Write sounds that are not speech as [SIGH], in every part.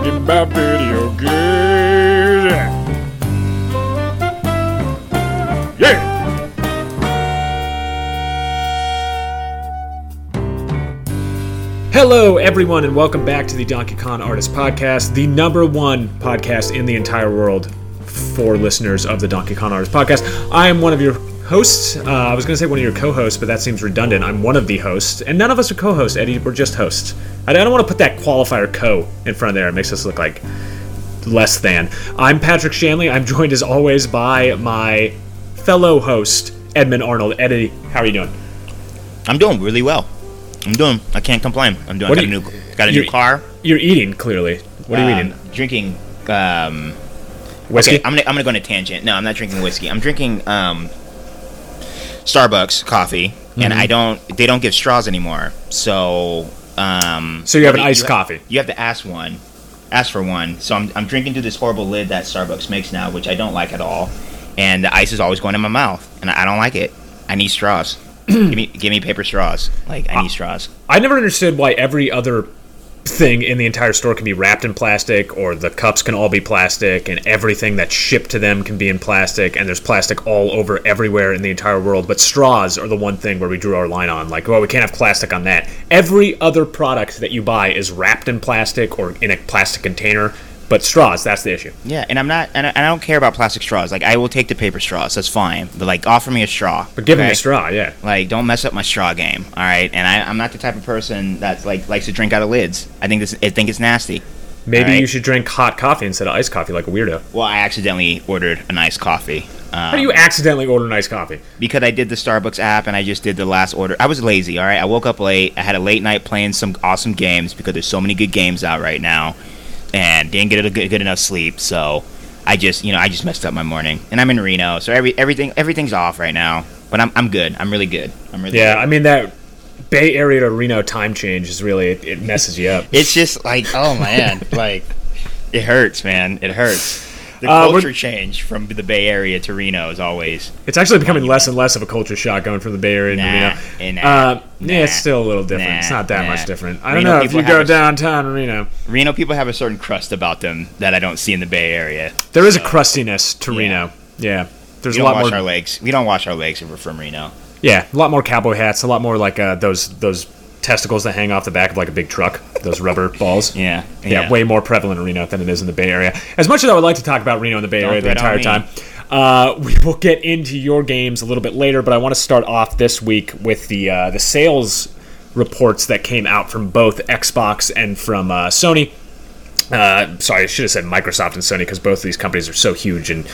talking about video games. Yeah. Hello, everyone, and welcome back to the Donkey Kong Artist Podcast, the number one podcast in the entire world for listeners of the Donkey Kong Artist Podcast. I am one of your hosts. Uh, I was going to say one of your co-hosts, but that seems redundant. I'm one of the hosts, and none of us are co-hosts. Eddie, we're just hosts. I don't want to put that qualifier "co" in front of there. It makes us look like less than. I'm Patrick Shanley. I'm joined as always by my fellow host Edmund Arnold. Eddie, how are you doing? I'm doing really well. I'm doing. I can't complain. I'm doing. What got are a new. Got a new car. You're eating clearly. What are you Um, eating? Drinking. Um, Whiskey. okay, I'm gonna I'm gonna go on a tangent. No, I'm not drinking whiskey. I'm drinking um, Starbucks coffee, and Mm-hmm. I don't. They don't give straws anymore. So. Um, So you have an you iced ha- coffee. You have to ask one. Ask for one. So I'm I'm drinking through this horrible lid that Starbucks makes now, which I don't like at all. And the ice is always going in my mouth, and I I don't like it. I need straws. [CLEARS THROAT] give me give me paper straws. Like I need straws. I never understood why every other thing in the entire store can be wrapped in plastic or the cups can all be plastic and everything that's shipped to them can be in plastic and there's plastic all over everywhere in the entire world. But straws are the one thing where we drew our line on. Like well we can't have plastic on that. Every other product that you buy is wrapped in plastic or in a plastic container but straws that's the issue Yeah, and I'm not, and I, and I don't care about plastic straws. Like, I will take the paper straws. That's fine. But like, offer me a straw. but give okay? a straw yeah Like, don't mess up my straw game. All right. And I, I'm not the type of person that like likes to drink out of lids. I think this, I think it's nasty. maybe Alright. you should drink hot coffee instead of iced coffee like a weirdo Well, I accidentally ordered a nice coffee. Um, how do you accidentally order nice coffee because I did the Starbucks app and I just did the last order. I was lazy, all right. I woke up late. I had a late night playing some awesome games because there's so many good games out right now, and didn't get a good, good enough sleep. So I just, you know, I just messed up my morning. And I'm in Reno, so every everything everything's off right now. But I'm I'm good. I'm really good. I'm really yeah Good. i mean that bay area to reno time change is really it, it messes you up It's just like, oh man, [LAUGHS] like it hurts, man. It hurts. The Uh, culture change from the Bay Area to Reno is always It's actually becoming less and less of a culture shock going from the Bay Area to Nah, Reno. eh, nah, uh, yeah, it's still a little different. it's not that nah. much different. I don't Reno know if you go a- downtown Reno. Reno people have a certain crust about them that I don't see in the Bay Area. There is a crustiness to yeah. Reno. Yeah, there's we a don't lot wash more. our legs. We don't wash our legs if we're from Reno. Yeah, a lot more cowboy hats. A lot more like uh, those those testicles that hang off the back of like a big truck. Those rubber [LAUGHS] balls. Yeah, yeah, way more prevalent in Reno than it is in the Bay Area. As much as I would like to talk about Reno and the Bay Don't Area the entire time, uh, we will get into your games a little bit later. But I want to start off this week with the uh, the sales reports that came out from both Xbox and from uh, Sony. Uh, sorry, I should have said Microsoft and Sony because both of these companies are so huge and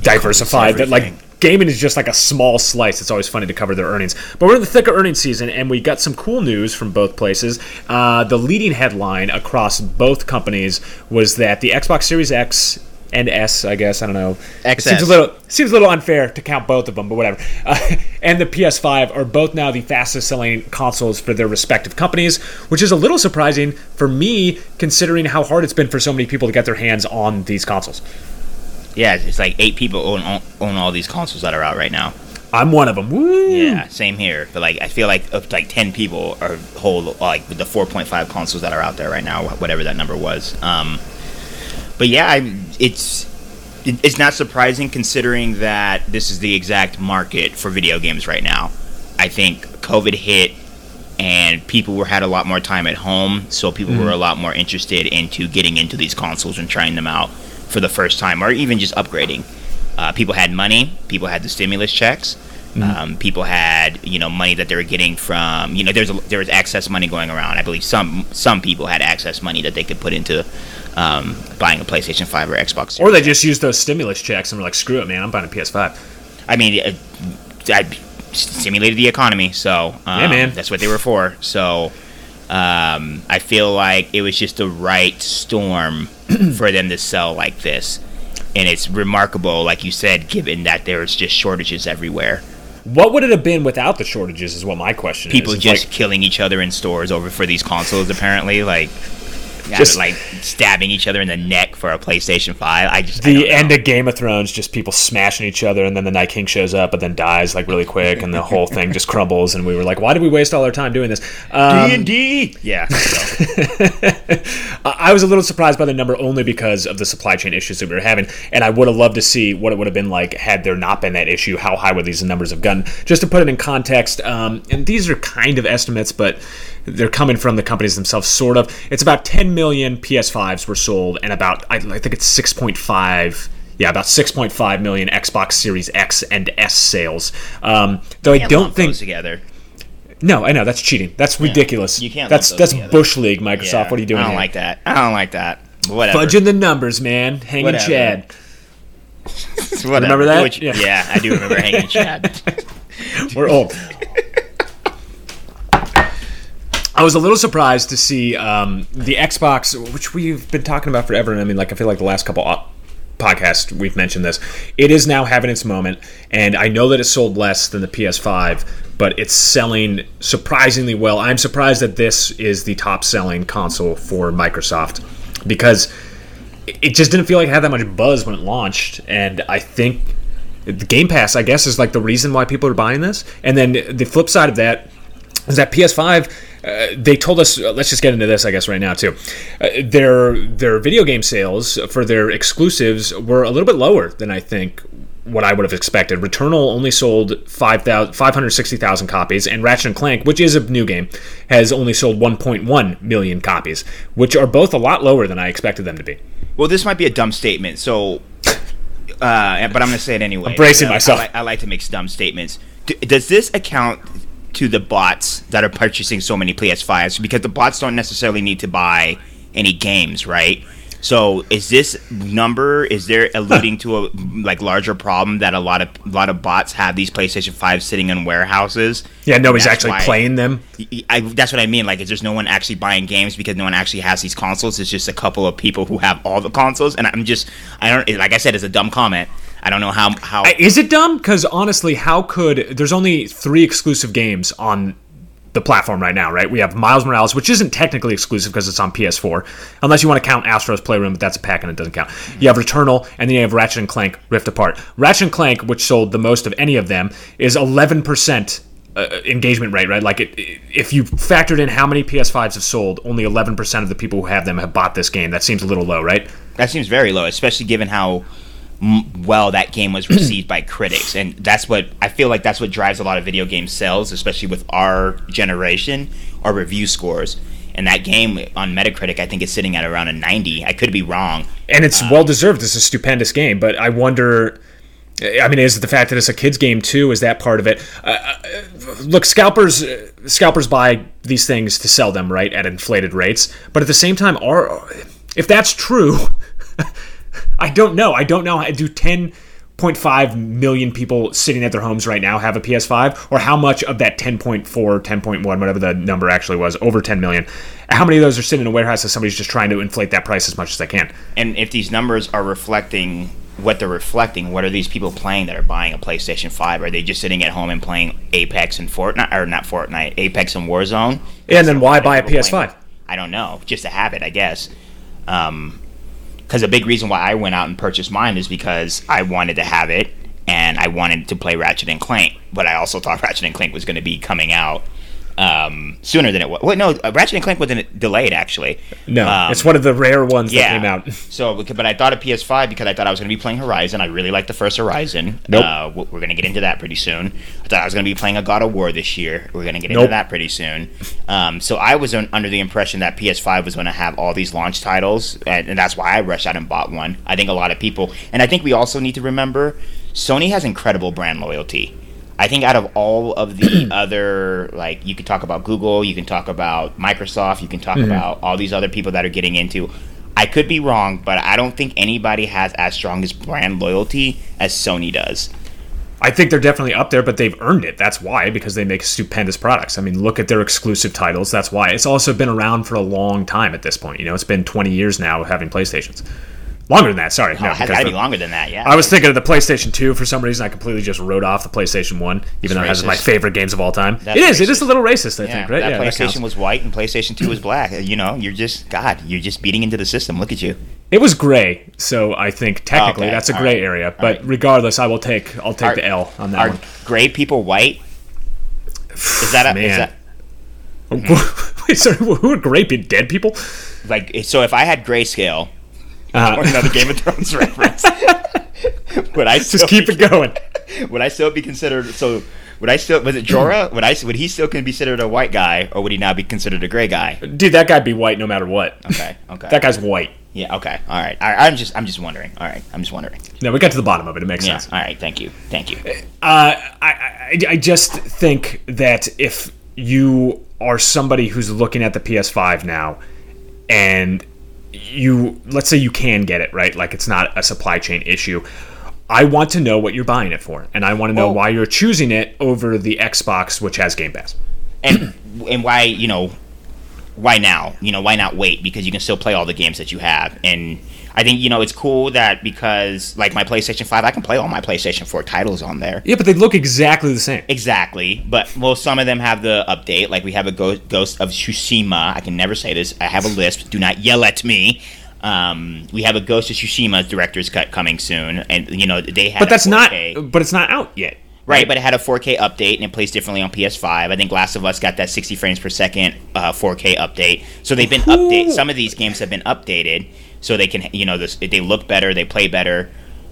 diversified that like gaming is just like a small slice. It's always funny to cover their earnings. But we're in the thick of earnings season, and we got some cool news from both places. Uh, the leading headline across both companies was that the Xbox Series X and S, I guess I don't know. It seems a little seems a little unfair to count both of them, but whatever. Uh, [LAUGHS] and the PS5 are both now the fastest selling consoles for their respective companies, which is a little surprising for me, considering how hard it's been for so many people to get their hands on these consoles. Yeah, it's like eight people own own all these consoles that are out right now. I'm one of them. Woo! Yeah, same here. But like, I feel like up to like ten people are hold like the 4.5 consoles that are out there right now, whatever that number was. Um, but yeah, I, it's it- it's not surprising considering that this is the exact market for video games right now. I think COVID hit and people were had a lot more time at home, so people were a lot more interested into getting into these consoles and trying them out for the first time, or even just upgrading. Uh, people had money, people had the stimulus checks, um, people had you know money that they were getting from you know there's a, there was excess money going around. I believe some some people had excess money that they could put into um, buying a PlayStation Five or Xbox. Or they just used those stimulus checks and were like, screw it, man, I'm buying a PS5. I mean, I stimulated the economy, so um, Yeah, man. that's what they were for. So um, I feel like it was just the right storm [CLEARS THROAT] for them to sell like this, and it's remarkable, like you said, given that there's just shortages everywhere. What would it have been without the shortages? Is what my question People is. It's just like, killing each other in stores over for these consoles. Apparently, like Just- like stabbing each other in the neck for a PlayStation Five. I just the don't end of Game of Thrones, just people smashing each other, and then the Night King shows up, but then dies like really quick, and the whole thing just crumbles. And we were like, why did we waste all our time doing this? [LAUGHS] Um, D&D. Yeah. so. [LAUGHS] I I was a little surprised by the number only because of the supply chain issues that we were having, and I would have loved to see what it would have been like had there not been that issue. How high would these numbers have gone? Just to put it in context, um, and these are kind of estimates, but they're coming from the companies themselves, sort of. It's about 10 million PS5s were sold, and about I, I think it's 6.5. Yeah, about 6.5 million Xbox Series X and S sales. Um, though I don't think together. No, I know that's cheating. That's ridiculous. You can't That's that's together. bush league, Microsoft. Yeah, What are you doing I don't here? like that. I don't like that. Whatever. Fudging the numbers, man. Hanging Whatever. Chad. [LAUGHS] Whatever. Remember that? You- Yeah. yeah. I do remember hanging [LAUGHS] Chad. We're old. I was a little surprised to see um, the Xbox, which we've been talking about forever. And I mean, like, I feel like the last couple op- podcasts we've mentioned this. It is now having its moment, and I know that it sold less than the PS5, but it's selling surprisingly well. I'm surprised that this is the top selling console for Microsoft because it just didn't feel like it had that much buzz when it launched, and I think the Game Pass, I guess, is like the reason why people are buying this. And then the flip side of that is that PS5. Uh, they told us. Uh, let's just get into this, I guess, right now too. Uh, their their video game sales for their exclusives were a little bit lower than I think what I would have expected. Returnal only sold 5,000 560,000 copies, and Ratchet and Clank, which is a new game, has only sold 1.1 million copies, which are both a lot lower than I expected them to be. Well, this might be a dumb statement, so. Uh, but I'm going to say it anyway. I'm bracing myself. I, like, I like to make dumb statements. D- does this account to the bots that are purchasing so many PS5s? Because the bots don't necessarily need to buy any games, right? So is this number is there alluding to a like larger problem that a lot of a lot of bots have these PlayStation 5 sitting in warehouses? Yeah, nobody's actually why- playing them. I, that's what I mean. Like, is there's no one actually buying games because no one actually has these consoles? It's just a couple of people who have all the consoles, and I'm just, I don't, like I said, it's a dumb comment. I don't know how how is it dumb? Because honestly, how could there's only three exclusive games on the platform right now, right? We have Miles Morales, which isn't technically exclusive because it's on PS4, unless you want to count Astro's Playroom, but that's a pack and it doesn't count. You have Returnal, and then you have Ratchet and Clank Rift Apart. Ratchet and Clank, which sold the most of any of them, is 11%. Uh, engagement rate, right? Like, it, if you factored in how many PS5s have sold, only 11% of the people who have them have bought this game. That seems a little low, right? that seems very low, especially given how well that game was received by critics, and that's what I feel like. That's what drives a lot of video game sales, especially with our generation, our review scores. And that game on Metacritic, I think, is sitting at around a 90. I could be wrong. and it's well deserved. It's a stupendous game, but I wonder. I mean, is it the fact that it's a kids' game too? Is that part of it? Uh, uh, look, scalpers, uh, scalpers buy these things to sell them, right, at inflated rates. But at the same time, are if that's true, [LAUGHS] I don't know. I don't know. Do ten point five million people sitting at their homes right now have a PS5, or how much of that 10.4, 10.1, whatever the number actually was, over 10 million? How many of those are sitting in a warehouse that somebody's just trying to inflate that price as much as they can? and if these numbers are reflecting what they're reflecting, what are these people playing that are buying a PlayStation 5? Are they just sitting at home and playing Apex and Fortnite, or not Fortnite, Apex and Warzone? And then why buy a PS5? I don't know, just a habit, I guess. Um, because a big reason why I went out and purchased mine is because I wanted to have it and I wanted to play Ratchet and Clank, but I also thought Ratchet and Clank was going to be coming out um, sooner than it was. Wait, no, Ratchet and Clank wasn't delayed actually. No, Um, it's one of the rare ones that came out. [LAUGHS] So, but I thought of PS5 because I thought I was going to be playing Horizon. I really like the first Horizon. Nope. Uh, we're going to get into that pretty soon. I thought I was going to be playing a God of War this year. We're going to get Nope. into that pretty soon. Um, so I was un- under the impression that PS5 was going to have all these launch titles, and, and that's why I rushed out and bought one. I think a lot of people, and I think we also need to remember, Sony has incredible brand loyalty. I think out of all of the [CLEARS THROAT] other, like you could talk about Google, you can talk about Microsoft, you can talk mm-hmm. about all these other people that are getting into. I could be wrong, but I don't think anybody has as strong as brand loyalty as Sony does. I think they're definitely up there, but they've earned it. That's why, because they make stupendous products. I mean, look at their exclusive titles. That's why. It's also been around for a long time at this point. You know, it's been 20 years now of having PlayStations. Longer than that. Sorry, Oh, no, it has got to be longer than that. Yeah. I was thinking of the PlayStation 2 for some reason. I completely just wrote off the PlayStation 1, even though it has my favorite games of all time. That's it is. It is a little racist, I yeah, think, right? that yeah, PlayStation counts. was white and PlayStation 2 was black. You know, you're just God. You're just beating into the system. Look at you. It was gray, so I think technically Okay, that's a all gray right, area. But right. regardless, I will take I'll take Are- the L on that Are one. gray people white? Is that a, is Man. that [LAUGHS] Wait, sorry, who are gray people? Dead people? like so? If I had grayscale, Uh, [LAUGHS] or another Game of Thrones [LAUGHS] reference, would I still just keep it going. [LAUGHS] Would I still be considered so? Would I still was it Jorah? Would I would he still can be considered a white guy, or would he now be considered a gray guy? Dude, that guy'd be white no matter what. Okay, okay. That guy's white. Yeah. Okay. All right. Right. I'm just. I'm just wondering. All right. I'm just wondering. No, we got to the bottom of it. It makes Yeah. sense. All right. Thank you. Thank you. Uh, I, I, I just think that if you are somebody who's looking at the PS5 now and you, let's say you can get it, right? Like it's not a supply chain issue. I want to know what you're buying it for, and I want to know Well- why you're choosing it over the Xbox, which has Game Pass. and and why you know why now you know why not wait because you can still play all the games that you have and i think you know it's cool that because like my playstation 5 i can play all my playstation 4 titles on there Yeah, but they look exactly the same. exactly but well some of them have the update like we have a Go- ghost of tsushima i can never say this i have a lisp do not yell at me um, we have a Ghost of Tsushima director's cut coming soon, and you know they have. But that's not. 4K. But it's not out yet. Right, but it had a 4K update and it plays differently on PS5. I think Last of Us got that 60 frames per second uh, 4K update. So they've been updated. Some of these games have been updated so they can, you know, this, they look better, they play better.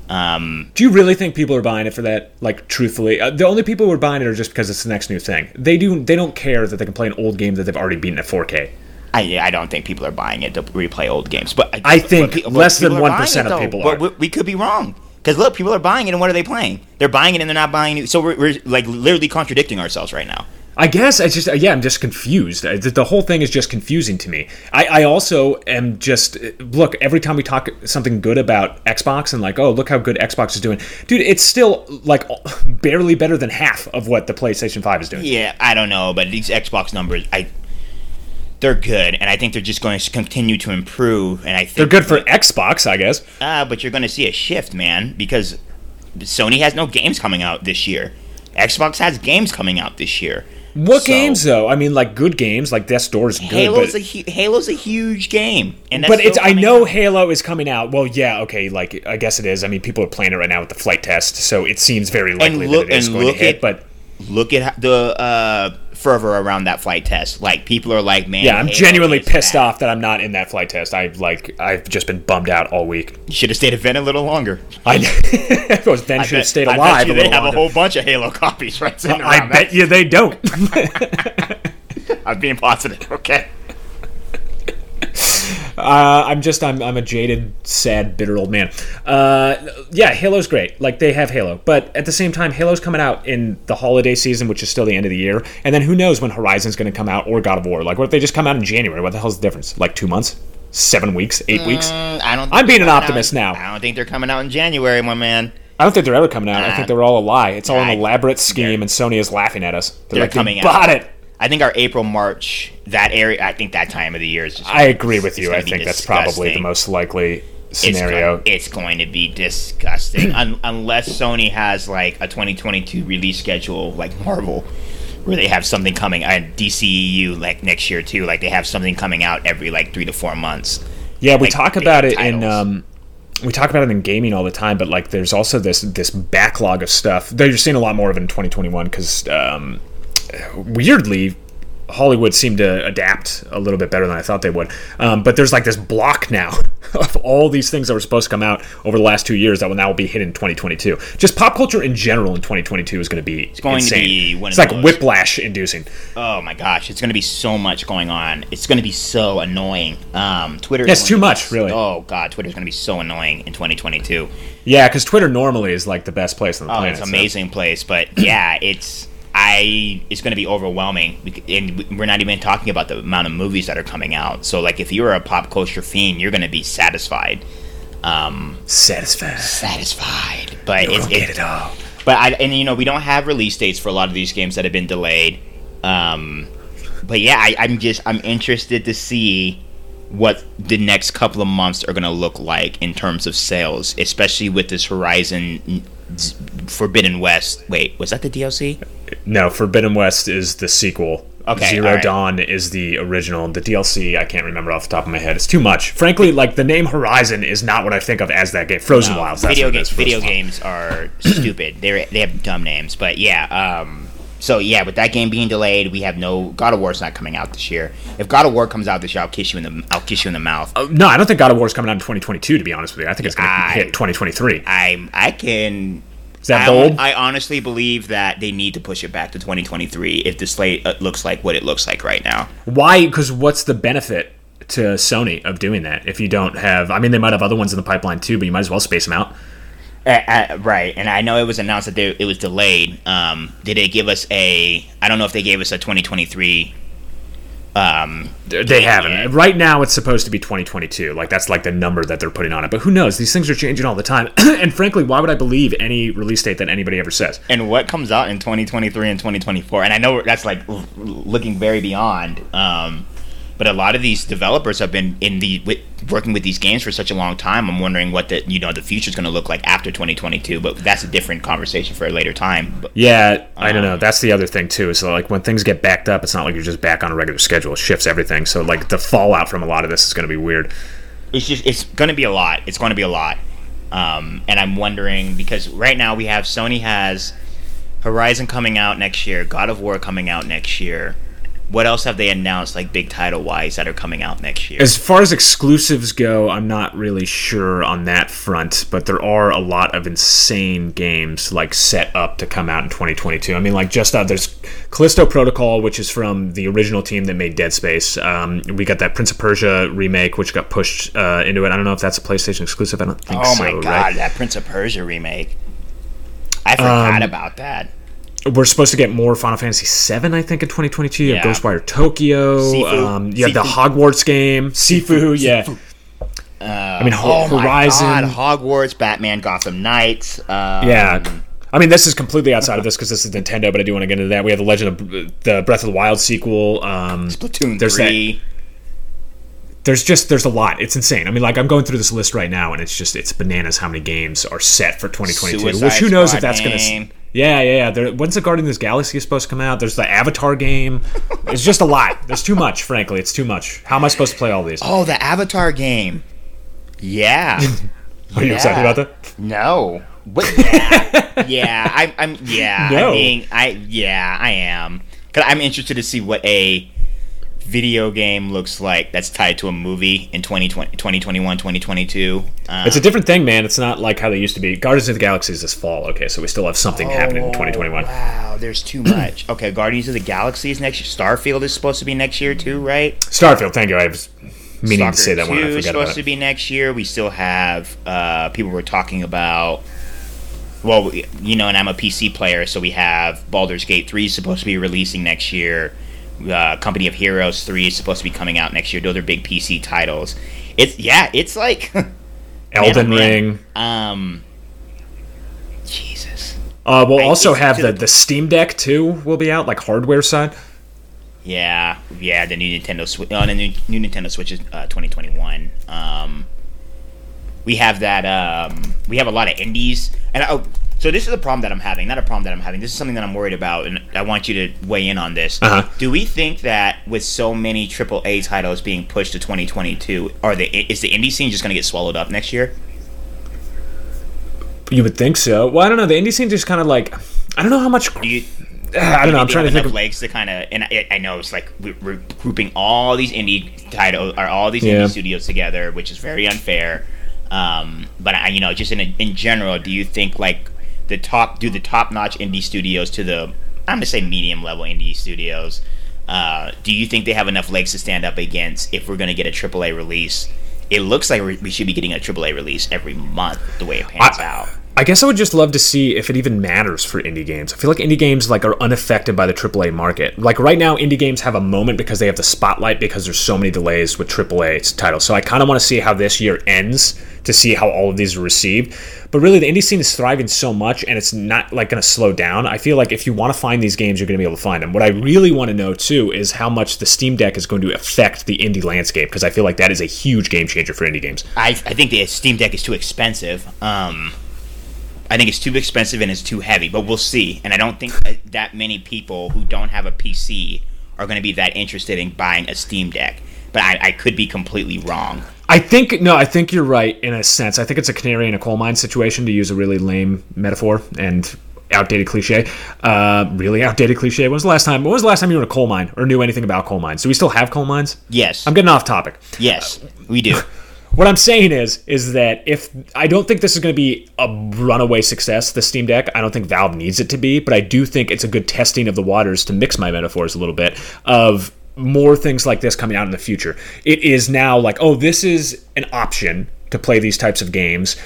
Um, Do you really think people are buying it for that? Like, truthfully, uh, the only people who are buying it are just because it's the next new thing. They do. They don't care that they can play an old game that they've already beaten at 4K. I, I don't think people are buying it to replay old games, but I think but but less than 1% of though. people But are. we, we could be wrong because look, people are buying it, and what are they playing? They're buying it, and they're not buying it. So we're, we're like literally contradicting ourselves right now. I guess I just yeah I'm just confused. Uh, The, the whole thing is just confusing to me. I, I also am just uh, look every time we talk something good about Xbox and like oh look how good Xbox is doing, dude. It's still like [LAUGHS] barely better than half of what the PlayStation Five is doing. Yeah, I don't know, but these Xbox numbers, I they're good, and I think they're just going to continue to improve. And I think They're good for Xbox, I guess. Ah, but you're going to see a shift, man, because Sony has no games coming out this year. Xbox has games coming out this year. What So, games though? I mean, like good games, like Death's Door is good, Halo's but a hu- Halo's a huge game, and but it's I know out. Halo is coming out. Well, yeah, okay, like I guess it is. I mean, people are playing it right now with the flight test, so it seems very likely look- that it is and going to hit. at- But Look at the uh, fervor around that flight test. Like people are like, man, yeah, I'm Halo genuinely pissed bad. off that I'm not in that flight test. I've like I've just been bummed out all week. You should have stayed at Ven a little longer. [LAUGHS] [LAUGHS] I was Ben should have stayed I alive bet you they have longer. a whole bunch of Halo copies right sitting I around. bet you they don't. [LAUGHS] I'm being positive. Okay. Uh, I'm just I'm I'm a jaded, sad, bitter old man. Uh, yeah, Halo's great. Like they have Halo, but at the same time, Halo's coming out in the holiday season, which is still the end of the year. And then who knows when Horizon's going to come out or God of War? Like, what if they just come out in January? What the hell's the difference? Like two months, seven weeks, eight weeks? Mm, I don't. think I'm being an optimist out- now. I don't think they're coming out in January, my man. I don't think they're ever coming out. I think they're all a lie. It's all an elaborate scheme, and Sony is laughing at us. They're, They're like, coming "You out. Bought it. I think our April, March, that area. I think that time of the year is. Just I agree with you. I think that's probably the most likely It's scenario. go- It's, going to be disgusting Un- unless Sony has like a 2022 release schedule like Marvel, where they have something coming and DCEU like next year too. Like they have something coming out every like three to four months. Yeah, we like, talk about it in um, we talk about it in gaming all the time, but like there's also this this backlog of stuff. Though you're seeing a lot more of in 2021 because um, weirdly. Hollywood seemed to adapt a little bit better than I thought they would. Um, but there's like this block now [LAUGHS] of all these things that were supposed to come out over the last two years that will now be hit in 2022. Just pop culture in general in 2022 is going to be it's going to insane. be one it's like those- whiplash inducing. Oh my gosh, it's going to be so much going on. It's going to be so annoying. Um, Twitter. It's too much, really. Oh god, Twitter's going to be so annoying in 2022. Yeah, because Twitter normally is like the best place on the Oh, planet. it's an amazing place, but yeah, it's I it's going to be overwhelming, and we're not even talking about the amount of movies that are coming out. So, like, if you're a pop culture fiend, you're going to be satisfied, um, Satisfied. satisfied. But it's get it, it all. but I and you know we don't have release dates for a lot of these games that have been delayed. Um, but yeah, I, I'm just I'm interested to see what the next couple of months are going to look like in terms of sales, especially with this Horizon Forbidden West. Wait, was that the DLC? No, Forbidden West is the sequel. Okay, Zero alright. Dawn is the original. The DLC, I can't remember off the top of my head. It's too much. Frankly, like the name Horizon is not what I think of as that game. Frozen No, Wilds. Video games. Video Frozen games are [CLEARS THROAT] stupid. They they have dumb names, but yeah. Um, so yeah, with that game being delayed, we have no God of War's not coming out this year. If God of War comes out this year, I'll kiss you in the I'll kiss you in the mouth. Wilds. No, I don't think God of War is coming out in 2022. To be honest with you, I think it's going to hit 2023. I I can. Is that I, bold? I honestly believe that they need to push it back to 2023 if the slate uh, looks like what it looks like right now. Why? Because what's the benefit to Sony of doing that if you don't have? I mean, they might have other ones in the pipeline too, but you might as well space them out. Uh, uh, right, and I know it was announced that they, it was delayed. Um, did they give us a? I don't know if they gave us a 2023. Um, They haven't. Right now, it's supposed to be 2022. Like that's like the number that they're putting on it. But who knows? These things are changing all the time. [CLEARS THROAT] and frankly, why would I believe any release date that anybody ever says? and what comes out in 2023 and 2024 and i know that's like looking very beyond um, but a lot of these developers have been in the with, working with these games for such a long time i'm wondering what the you know the future is going to look like after 2022 but that's a different conversation for a later time but Yeah, I don't Um, know. That's the other thing too. So like when things get backed up, it's not like you're just back on a regular schedule. It shifts everything. So like the fallout from a lot of this is going to be weird. it's just it's going to be a lot it's going to be a lot um, and i'm wondering because right now we have sony has horizon coming out next year god of war coming out next year what else have they announced like big title wise that are coming out next year As far as exclusives go, I'm not really sure on that front, but there are a lot of insane games like set up to come out in 2022. I mean, like just uh, there's Callisto Protocol, which is from the original team that made Dead Space. Um, we got that Prince of Persia remake, which got pushed uh, into it. I don't know if that's a PlayStation exclusive. I don't think Oh so. my god, right? that Prince of Persia remake. I forgot Um, about that. We're supposed to get more Final Fantasy VII, I think, in 2022. You have Yeah. Ghostwire Tokyo. Sifu. Um, you have the Hogwarts game. Sifu, yeah. I mean, Ho- Oh Horizon. my god, Hogwarts, Batman, Gotham Knights. Um, Yeah. I mean, this is completely outside of this because this is Nintendo, but I do want to get into that. We have the Legend of the Breath of the Wild sequel. Um, Splatoon there's that- 3. There's just there's a lot. It's insane. I mean, like I'm going through this list right now, and it's just it's bananas how many games are set for 2022. Suicide which who knows Squad if that's going to. Yeah, yeah, yeah. There, when's the Guardian of the Galaxy is supposed to come out? There's the Avatar game. It's just a lot. There's too much. Frankly, it's too much. How am I supposed to play all these? Oh, the Avatar game. Yeah. [LAUGHS] Are you excited about that? no. What? Yeah. yeah. I, I'm. Yeah. [LAUGHS] No. I mean, I. Yeah, I am. Cause I'm interested to see what a video game looks like that's tied to a movie in 2020, 2021, 2022. Um, It's a different thing, man. It's not like how they used to be. Guardians of the Galaxy is this fall, okay? So we still have something happening in 2021. Wow, there's too much. [CLEARS THROAT] okay, Guardians of the Galaxy is next year. Starfield is supposed to be next year too, right? Starfield, thank you. I was meaning Stalker to say that one. I 2 is forgot supposed about to be next year. We still have uh, people were talking about. Well, you know, and I'm a PC player, so we have Baldur's Gate 3 is supposed to be releasing next year. Uh, Company of Heroes 3 is supposed to be coming out next year. Those are big PC titles. It's yeah, it's like [LAUGHS] Elden Man, oh, man. Ring. um Jesus. Uh, we'll I- also have the, the- the Steam Deck too. Will be out like hardware side. Yeah, yeah, the new Nintendo Switch. Oh, the new, new Nintendo Switch is uh, 2021. Um, we have that. Um, we have a lot of indies, and oh, so this is a problem that I'm having. Not a problem that I'm having. This is something that I'm worried about, and I want you to weigh in on this. Uh-huh. Do we think that with so many AAA titles being pushed to 2022, are the is the indie scene just going to get swallowed up next year? You would think so. Well, I don't know. The indie scene just kind of like I don't know how much. You? [SIGHS] I don't know. I'm trying to think of. legs to kind of, and I, I know it's like we're, grouping all these indie titles or all these Yeah. indie studios together, which is very unfair. Um, but I, you know, just in in general, do you think like the top, do the top notch indie studios to the, I'm gonna say medium level indie studios, uh, do you think they have enough legs to stand up against if we're gonna get a AAA release? It looks like we should be getting a AAA release every month the way it pans I- out. I guess I would just love to see if it even matters for indie games. I feel like indie games like are unaffected by the AAA market. Like right now, indie games have a moment because they have the spotlight because there's so many delays with AAA titles. So I kind of want to see how this year ends to see how all of these are received. But really, the indie scene is thriving so much, and it's not like going to slow down. I feel like if you want to find these games, you're going to be able to find them. What I really want to know too is how much the Steam Deck is going to affect the indie landscape because I feel like that is a huge game changer for indie games. I, I think the Steam Deck is too expensive. Um, I think it's too expensive and it's too heavy, but we'll see. And I don't think that, that many people who don't have a PC are going to be that interested in buying a Steam Deck. But I, I could be completely wrong. I think no, I think you're right in a sense. I think it's a canary in a coal mine situation to use a really lame metaphor and outdated cliche. Uh, really outdated cliche. When was the last time? When was the last time you were in a coal mine or knew anything about coal mines? Do we still have coal mines? Yes. I'm getting off topic. Yes, we do. What I'm saying is, is that if I don't think this is going to be a runaway success, the Steam Deck. I don't think Valve needs it to be, but I do think it's a good testing of the waters to mix my metaphors a little bit of more things like this coming out in the future. It is now like, oh, this is an option to play these types of games.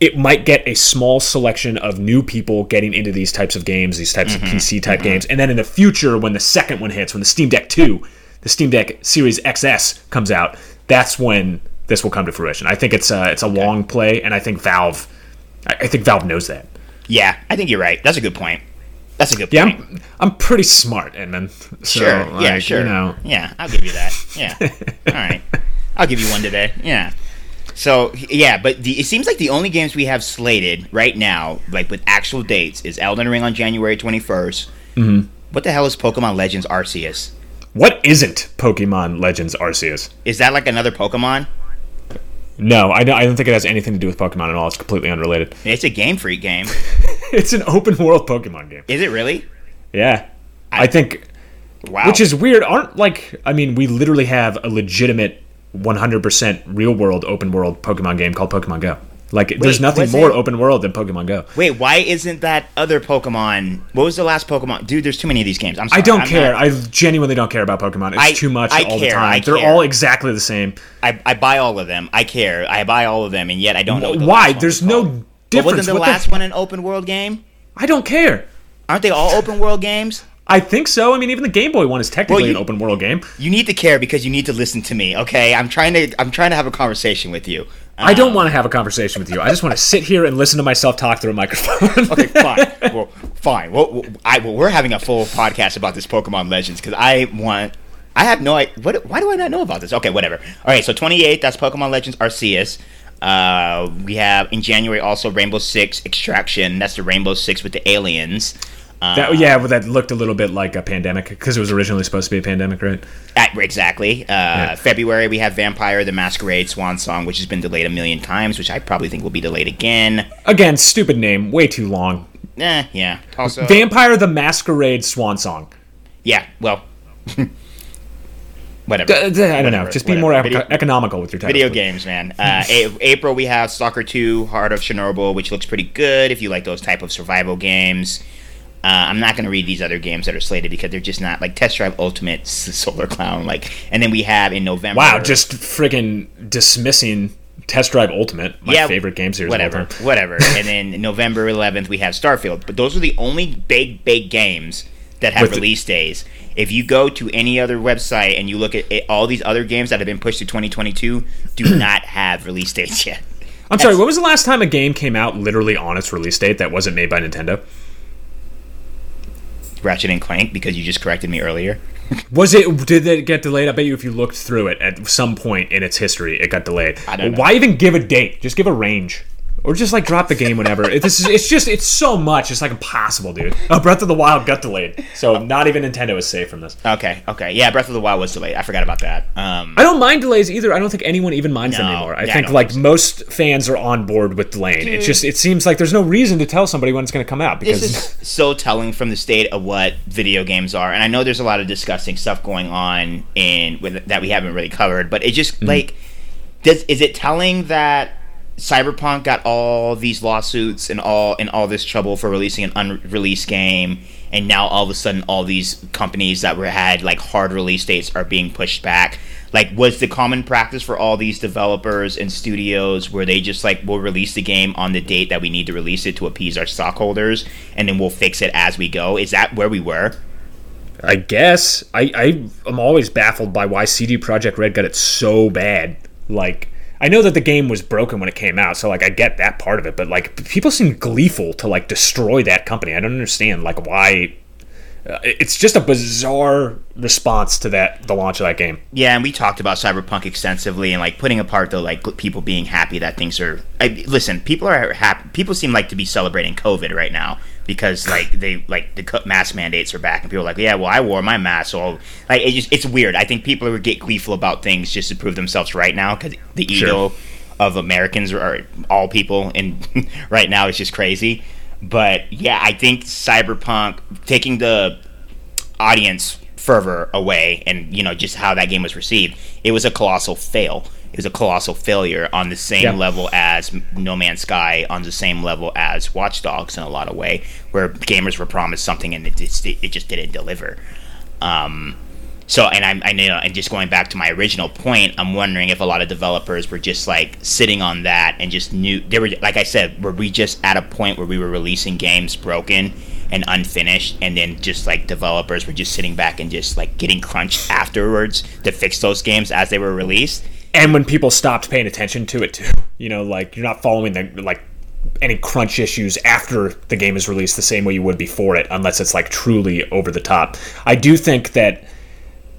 It might get a small selection of new people getting into these types of games, these types Mm-hmm. of PC type games, and then in the future, when the second one hits, when the Steam Deck Two, the Steam Deck Series XS comes out, that's when this will come to fruition. I think it's a, it's a long play, and I think Valve, I think Valve knows that. Yeah, I think you're right. That's a good point. That's a good Yeah, point. I'm, I'm pretty smart, Edmund. So, Sure. yeah. Sure. You know, Yeah, I'll give you that. Yeah. [LAUGHS] All right. I'll give you one today. Yeah. So yeah, but the, it seems like the only games we have slated right now, like with actual dates, is Elden Ring on January twenty Mm-hmm. What the hell is Pokemon Legends Arceus? what isn't Pokemon Legends Arceus? Is that like another Pokemon? No, I don't, I don't think it has anything to do with Pokemon at all. It's completely unrelated. [LAUGHS] It's a Game Freak game. [LAUGHS] It's an open world Pokemon game. Is it really? Yeah. I think, Wow. which is weird. Aren't like, I mean, we literally have a legitimate 100% real world open world Pokemon game called Pokemon Go. Like, there's nothing more it- open world than Pokemon Go. Wait, why isn't that other Pokemon? What was the last Pokemon? Dude, there's too many of these games. I'm sorry. I don't I'm care. not- I genuinely don't care about Pokemon. It's I- too much I all the care, time. I They're all exactly the same. I, I buy all of them. I care. I buy all of them, and yet I don't know. the Why? There's no called. But difference. wasn't the What the- last one an open world game? I don't care. Aren't they all open world games? I think so. I mean, even the Game Boy one is technically Well, you- an open world game. You need to care because you need to listen to me. Okay, I'm trying to. I'm trying to have a conversation with you. I don't Um, want to have a conversation with you. I just want to sit here and listen to myself talk through a microphone. Okay, [LAUGHS] fine. well, fine. Well, well, I, well, we're having a full podcast about this Pokemon Legends because I want. I have no idea. What, why do I not know about this? Okay, whatever. All right, so 28, that's Pokemon Legends Arceus. Uh, we have in January also Rainbow Six Extraction. That's the Rainbow Six with the aliens. Uh, That, yeah, well, that looked a little bit like a pandemic because it was originally supposed to be a pandemic, right? At, exactly. Uh, February, we have Vampire the Masquerade Swan Song, which has been delayed a million times, which I probably think will be delayed again. Again, stupid name, way too long. Eh, yeah. Also, Vampire the Masquerade Swan Song. yeah. Well, [LAUGHS] whatever. I don't know. Whatever, Just be whatever. more Video- economical with your titles. Video games, man. Uh, A- April, we have Stalker 2, Heart of Chernobyl, which looks pretty good if you like those type of survival games. Uh, I'm not going to read these other games that are slated because they're just not like Test Drive Ultimate, Solar Crown, like. And then we have in November. Wow, just friggin' dismissing Test Drive Ultimate, my Yeah, favorite game series. whatever, [LAUGHS] whatever. and then November 11th we have Starfield. But those are the only big, big games that have With the- release days. If you go to any other website and you look at it, all these other games that have been pushed to 2022, do [CLEARS THROAT] not have release dates yet. I'm sorry. When was the last time a game came out literally on its release date that wasn't made by Nintendo? Ratchet and Clank, because you just corrected me earlier. [LAUGHS] Was it? Did it get delayed? I bet you if you looked through it at some point in its history, it got delayed. I don't know. Why even give a date? Just give a range, or just like drop the game whenever. It, this is, it's just it's so much. It's like impossible, dude. Oh, Breath of the Wild got delayed, so not even Nintendo is safe from this. Okay, okay. Yeah, Breath of the Wild was delayed. I forgot about that. Um, I don't mind delays either. I don't think anyone even minds them anymore. I yeah, think don't like think so. most fans are on board with delaying. It just it seems like there's no reason to tell somebody when it's going to come out because this is so telling from the state of what video games are and i know there's a lot of disgusting stuff going on in with that we haven't really covered but it just Mm-hmm. like does is it telling that cyberpunk got all these lawsuits and all and all this trouble for releasing an unreleased game and now all of a sudden all these companies that were had like hard release dates are being pushed back Like, was the common practice for all these developers and studios where they just like will release the game on the date that we need to release it to appease our stockholders, and then we'll fix it as we go? Is that where we were? I guess I, I am always baffled by why CD Projekt Red got it so bad. Like I know that the game was broken when it came out, so like I get that part of it, but like people seem gleeful to like destroy that company. I don't understand like why. Uh, it's just a bizarre response to that the launch of that game. Yeah, and we talked about Cyberpunk extensively and like putting apart the like people being happy that things are. I, listen, people are happy. People seem like to be celebrating COVID right now because like they like the mask mandates are back and people are like, yeah, well, I wore my mask, so like it just it's weird. I think people would get gleeful about things just to prove themselves right now because the ego sure. of Americans or all people and [LAUGHS] right now is just crazy. But yeah, I think Cyberpunk taking the audience fervor away and you know just how that game was received, it was a colossal fail. It was a colossal failure on the same yeah. level as No Man's Sky, on the same level as Watch Dogs in a lot of way, where gamers were promised something and it just, it just didn't deliver. Um, so, and I'm, I know, and just going back to my original point, I'm wondering if a lot of developers were just like sitting on that and just knew they were, like I said, were we just at a point where we were releasing games broken and unfinished, and then just like developers were just sitting back and just like getting crunched afterwards to fix those games as they were released. And when people stopped paying attention to it too, you know, like you're not following the like any crunch issues after the game is released the same way you would before it, unless it's like truly over the top. I do think that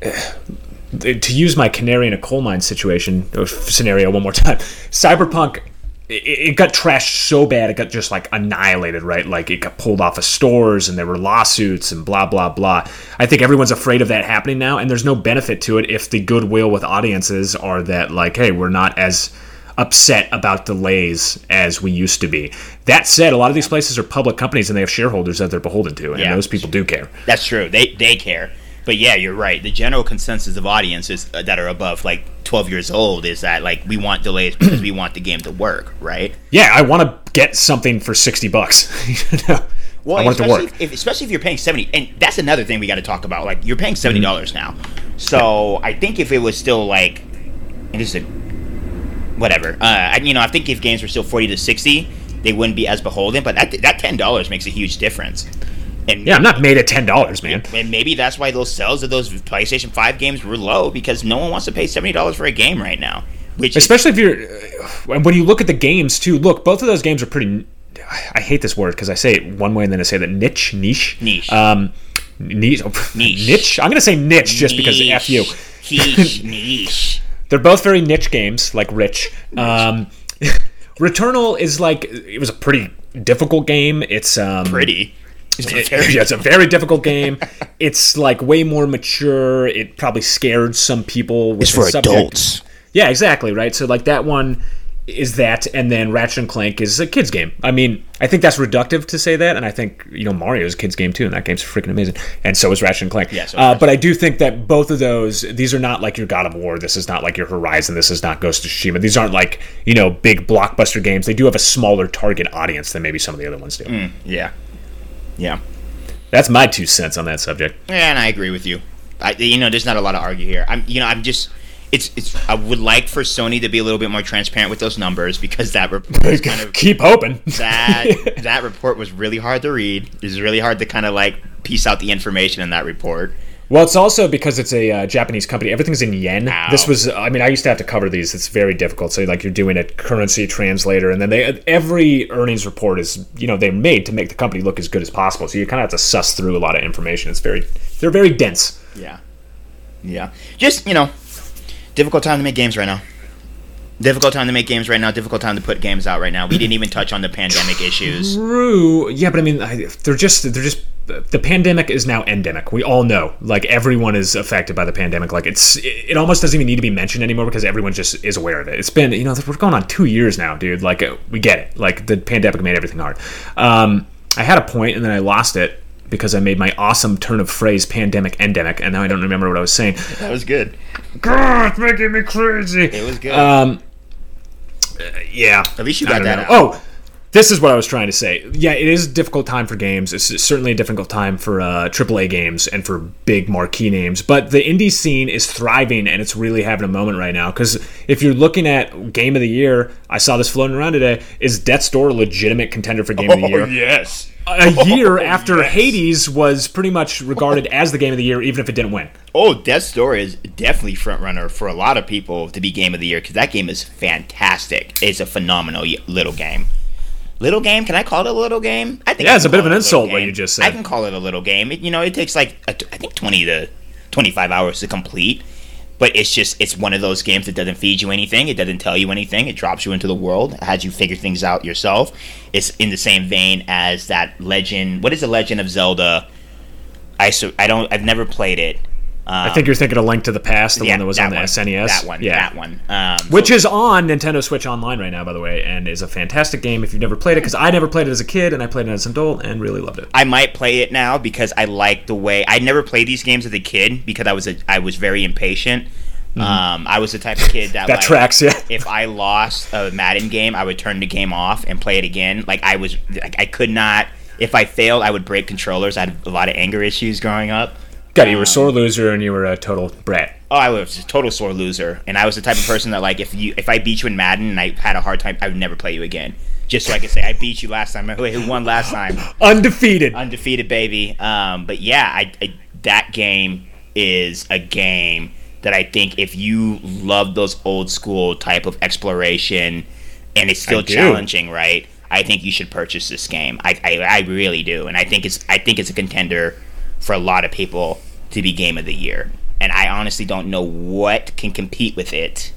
[SIGHS] to use my canary in a coal mine situation uh, scenario one more time, [LAUGHS] Cyberpunk it, got trashed so bad it got just like annihilated right? Like it got pulled off of stores and there were lawsuits and blah blah blah. I think everyone's afraid of that happening now and there's no benefit to it if the goodwill with audiences are that like hey we're not as upset about delays as we used to be. That said a lot of these places are public companies and they have shareholders that they're beholden to and yeah, those people do care. That's true. They they care. But yeah, you're right. The general consensus of audiences uh, that are above like 12 years old is that like we want delays because we want the game to work, right? Yeah, I want to get something for 60 bucks. [LAUGHS] know? Well, I want it to work. If, especially if you're paying 70 and that's another thing we got to talk about. Like you're paying $70 mm-hmm. now. So, I think if it was still like and this is a whatever. Uh, you know, I think if games were still 40 to 60, they wouldn't be as beholden, but that that $10 makes a huge difference. And yeah, I'm not made at ten dollars, man. And maybe that's why those sales of those PlayStation Five games were low because no one wants to pay seventy dollars for a game right now. Which especially is, if you're when you look at the games too. Look, both of those games are pretty. I hate this word because I say it one way and then I say that niche, niche, niche. Um, niche, niche. niche. I'm gonna say niche just because f you. Niche, [LAUGHS] niche. They're both very niche games, like Rich. Um, [LAUGHS] Returnal is like it was a pretty difficult game. It's um, pretty it's a, yeah, it's a very difficult game. [LAUGHS] It's like way more mature. It probably scared some people. With it's for subject. adults. Yeah, exactly. Right. So like that one is that, and then Ratchet and Clank is a kids game. I mean, I think that's reductive to say that, and I think you know Mario's a kids game too, and that game's freaking amazing. And so is Ratchet and Clank. Yeah. So uh, but I do think that both of those, these are not like your God of War. This is not like your Horizon. This is not Ghost of Tsushima. These aren't like you know big blockbuster games. They do have a smaller target audience than maybe some of the other ones do. Mm, yeah. Yeah. That's my two cents on that subject. Yeah, and I agree with you. I, you know, there's not a lot to argue here. I'm, you know, I'm just. It's, it's. I would like for Sony to be a little bit more transparent with those numbers because that report [LAUGHS] kind of keep hoping. [LAUGHS] that that report was really hard to read. It was really hard to kind of like piece out the information in that report. Well, it's also because it's a uh, Japanese company. Everything's in yen. Ow. This was, I mean, I used to have to cover these. It's very difficult. So, like, you're doing a currency translator, and then they every earnings report is, you know, they're made to make the company look as good as possible. So you kind of have to suss through a lot of information. It's very, they're very dense. Yeah, yeah. Just you know, difficult time to make games right now. Difficult time to make games right now. Difficult time to put games out right now. We didn't even touch on the pandemic issues. True. Yeah, but I mean, they're just they're just the pandemic is now endemic. We all know, like everyone is affected by the pandemic. Like it's it almost doesn't even need to be mentioned anymore because everyone just is aware of it. It's been you know we're going on two years now, dude. Like we get it. Like the pandemic made everything hard. Um, I had a point and then I lost it because I made my awesome turn of phrase pandemic endemic, and now I don't remember what I was saying. That was good. God, it's making me crazy. It was good. Um, uh, yeah. At least you got that. Oh, this is what I was trying to say. Yeah, it is a difficult time for games. It's certainly a difficult time for uh, AAA games and for big marquee names. But the indie scene is thriving and it's really having a moment right now. Because if you're looking at Game of the Year, I saw this floating around today. Is Death's Door a legitimate contender for Game of the Year? yes. A [LAUGHS] year after yes. Hades was pretty much regarded as the Game of the Year, even if it didn't win. Oh, Death's Door is definitely front runner for a lot of people to be Game of the Year because that game is fantastic. It's a phenomenal little game. Little game? Can I call it a little game? I think Yeah, I it's a bit of an insult what you just said. I can call it a little game. It, you know, it takes like a t- I think twenty to twenty-five hours to complete. But it's just it's one of those games that doesn't feed you anything. It doesn't tell you anything. It drops you into the world. It has you figure things out yourself. It's in the same vein as that Legend. What is the Legend of Zelda? I so I don't. I've never played it. Um, I think you're thinking of Link to the Past, the yeah, one that was on the one, SNES. That one. yeah. That one. Um, Which is on Nintendo Switch Online right now, by the way, and is a fantastic game if you've never played it. Because I never played it as a kid, and I played it as an adult, and really loved it. I might play it now because I like the way I never played these games as a kid because I was a I was very impatient. Um, I was the type of kid that Mm-hmm. That like, tracks, yeah. If I lost a Madden game, I would turn the game off and play it again. Like I was, like, I could not. If I failed, I would break controllers. I had a lot of anger issues growing up. God, you were a sore loser, and you were a total brat. Oh, I was a total sore loser, and I was the type of person that like if you if I beat you in Madden and I had a hard time, I would never play you again. Just so I could say I beat you last time. Who who won last time? [GASPS] Undefeated. undefeated baby. Um, but yeah, I, I that game is a game that I think if you love those old school type of exploration and it's still challenging, right? I think you should purchase this game. I, I, I really do, and I think it's I think it's a contender for a lot of people to be game of the year. And I honestly don't know what can compete with it.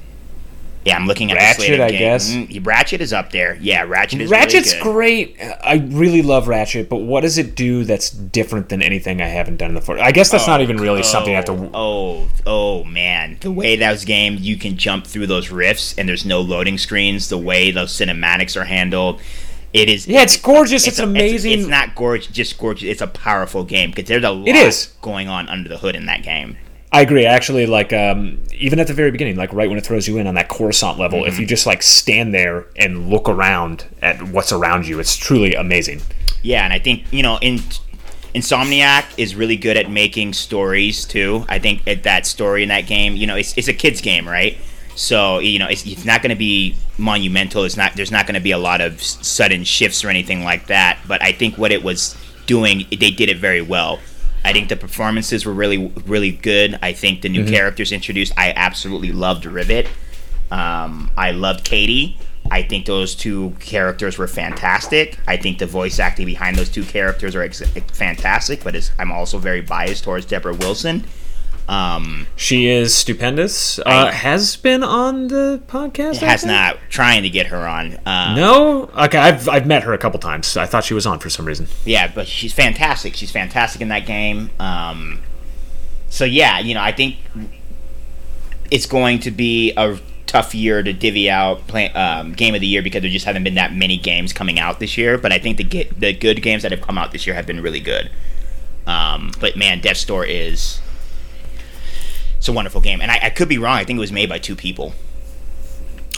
Yeah, I'm looking at the slate Ratchet, of I games. guess. Mm, Ratchet is up there. Yeah, Ratchet is Ratchet's really good. great. I really love Ratchet, but what does it do that's different than anything I haven't done before? I guess that's not even really something I have to. Oh, oh man, the way those games you can jump through those rifts and there's no loading screens. The way those cinematics are handled, it is. Yeah, it's gorgeous. It's, a- amazing. It's, not gorgeous, just gorgeous. It's a powerful game because there's a lot It is. going on under the hood in that game. I agree. Actually, like um, even at the very beginning, like right when it throws you in on that Coruscant level, Mm-hmm. if you just like stand there and look around at what's around you, it's truly amazing. Yeah, and I think you know, in Insomniac is really good at making stories too. I think at that story in that game, you know, it's, it's a kids game, right? So you know, it's, it's not going to be monumental. It's not. There's not going to be a lot of s- sudden shifts or anything like that. But I think what it was doing, they did it very well. I think the performances were really, really good. I think the new characters introduced, I absolutely loved Rivet. Um, I loved Katie. I think those two characters were fantastic. I think the voice acting behind those two characters are ex- fantastic, but it's, I'm also very biased towards Deborah Wilson. Um, She is stupendous. Uh, has been on the podcast. I has not trying to get her on. Um, No. Okay, I've I've met her a couple times. I thought she was on for some reason. Yeah, but she's fantastic. She's fantastic in that game. Um, so yeah, you know, I think it's going to be a tough year to divvy out play, um, game of the year because there just haven't been that many games coming out this year. But I think the ge- the good games that have come out this year have been really good. Um, but man, Death's Door is it's a wonderful game, and I, I could be wrong. I think it was made by two people.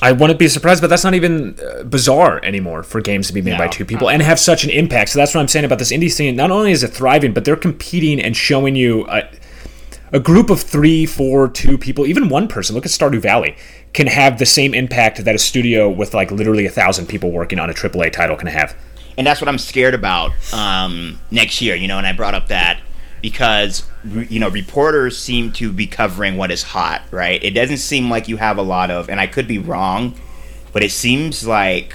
I wouldn't be surprised, but that's not even uh, bizarre anymore for games to be made by two people and have such an impact. So that's what I'm saying about this indie scene. Not only is it thriving, but they're competing and showing you a, a group of three, four, two people, even one person. Look at Stardew Valley can have the same impact that a studio with like literally a thousand people working on a AAA title can have. and that's what I'm scared about um, next year. You know, and I brought up that because you know reporters seem to be covering what is hot, right? It doesn't seem like you have a lot of, and I could be wrong, but it seems like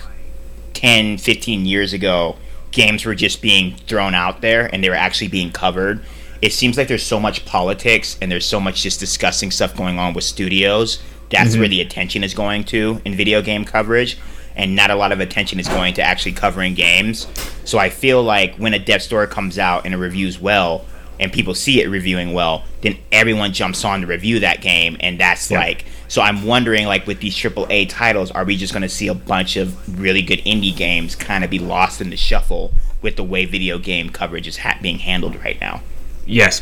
10, 15 years ago, games were just being thrown out there and they were actually being covered. It seems like there's so much politics and there's so much just discussing stuff going on with studios. That's mm-hmm. where the attention is going to in video game coverage, and not a lot of attention is going to actually covering games. So I feel like when a Death's Door comes out and it reviews well, and people see it reviewing well, then everyone jumps on to review that game, and that's Yeah. like. So I'm wondering, like with these AAA titles, are we just going to see a bunch of really good indie games kind of be lost in the shuffle with the way video game coverage is ha- being handled right now? Yes,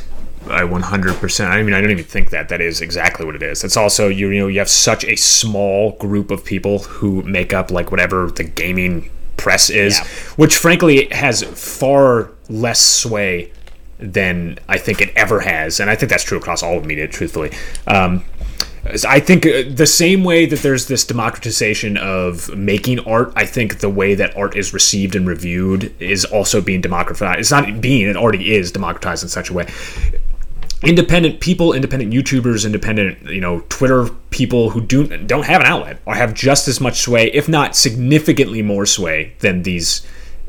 I 100%. I mean, I don't even think that that is exactly what it is. It's also you, you know you have such a small group of people who make up like whatever the gaming press is, Yeah. which frankly has far less sway than I think it ever has, and I think that's true across all of media. Truthfully, um, I think uh, the same way that there's this democratization of making art, I think the way that art is received and reviewed is also being democratized. It's not being; it already is democratized in such a way independent people, independent YouTubers, independent you know Twitter people who do don't have an outlet or have just as much sway, if not significantly more sway, than these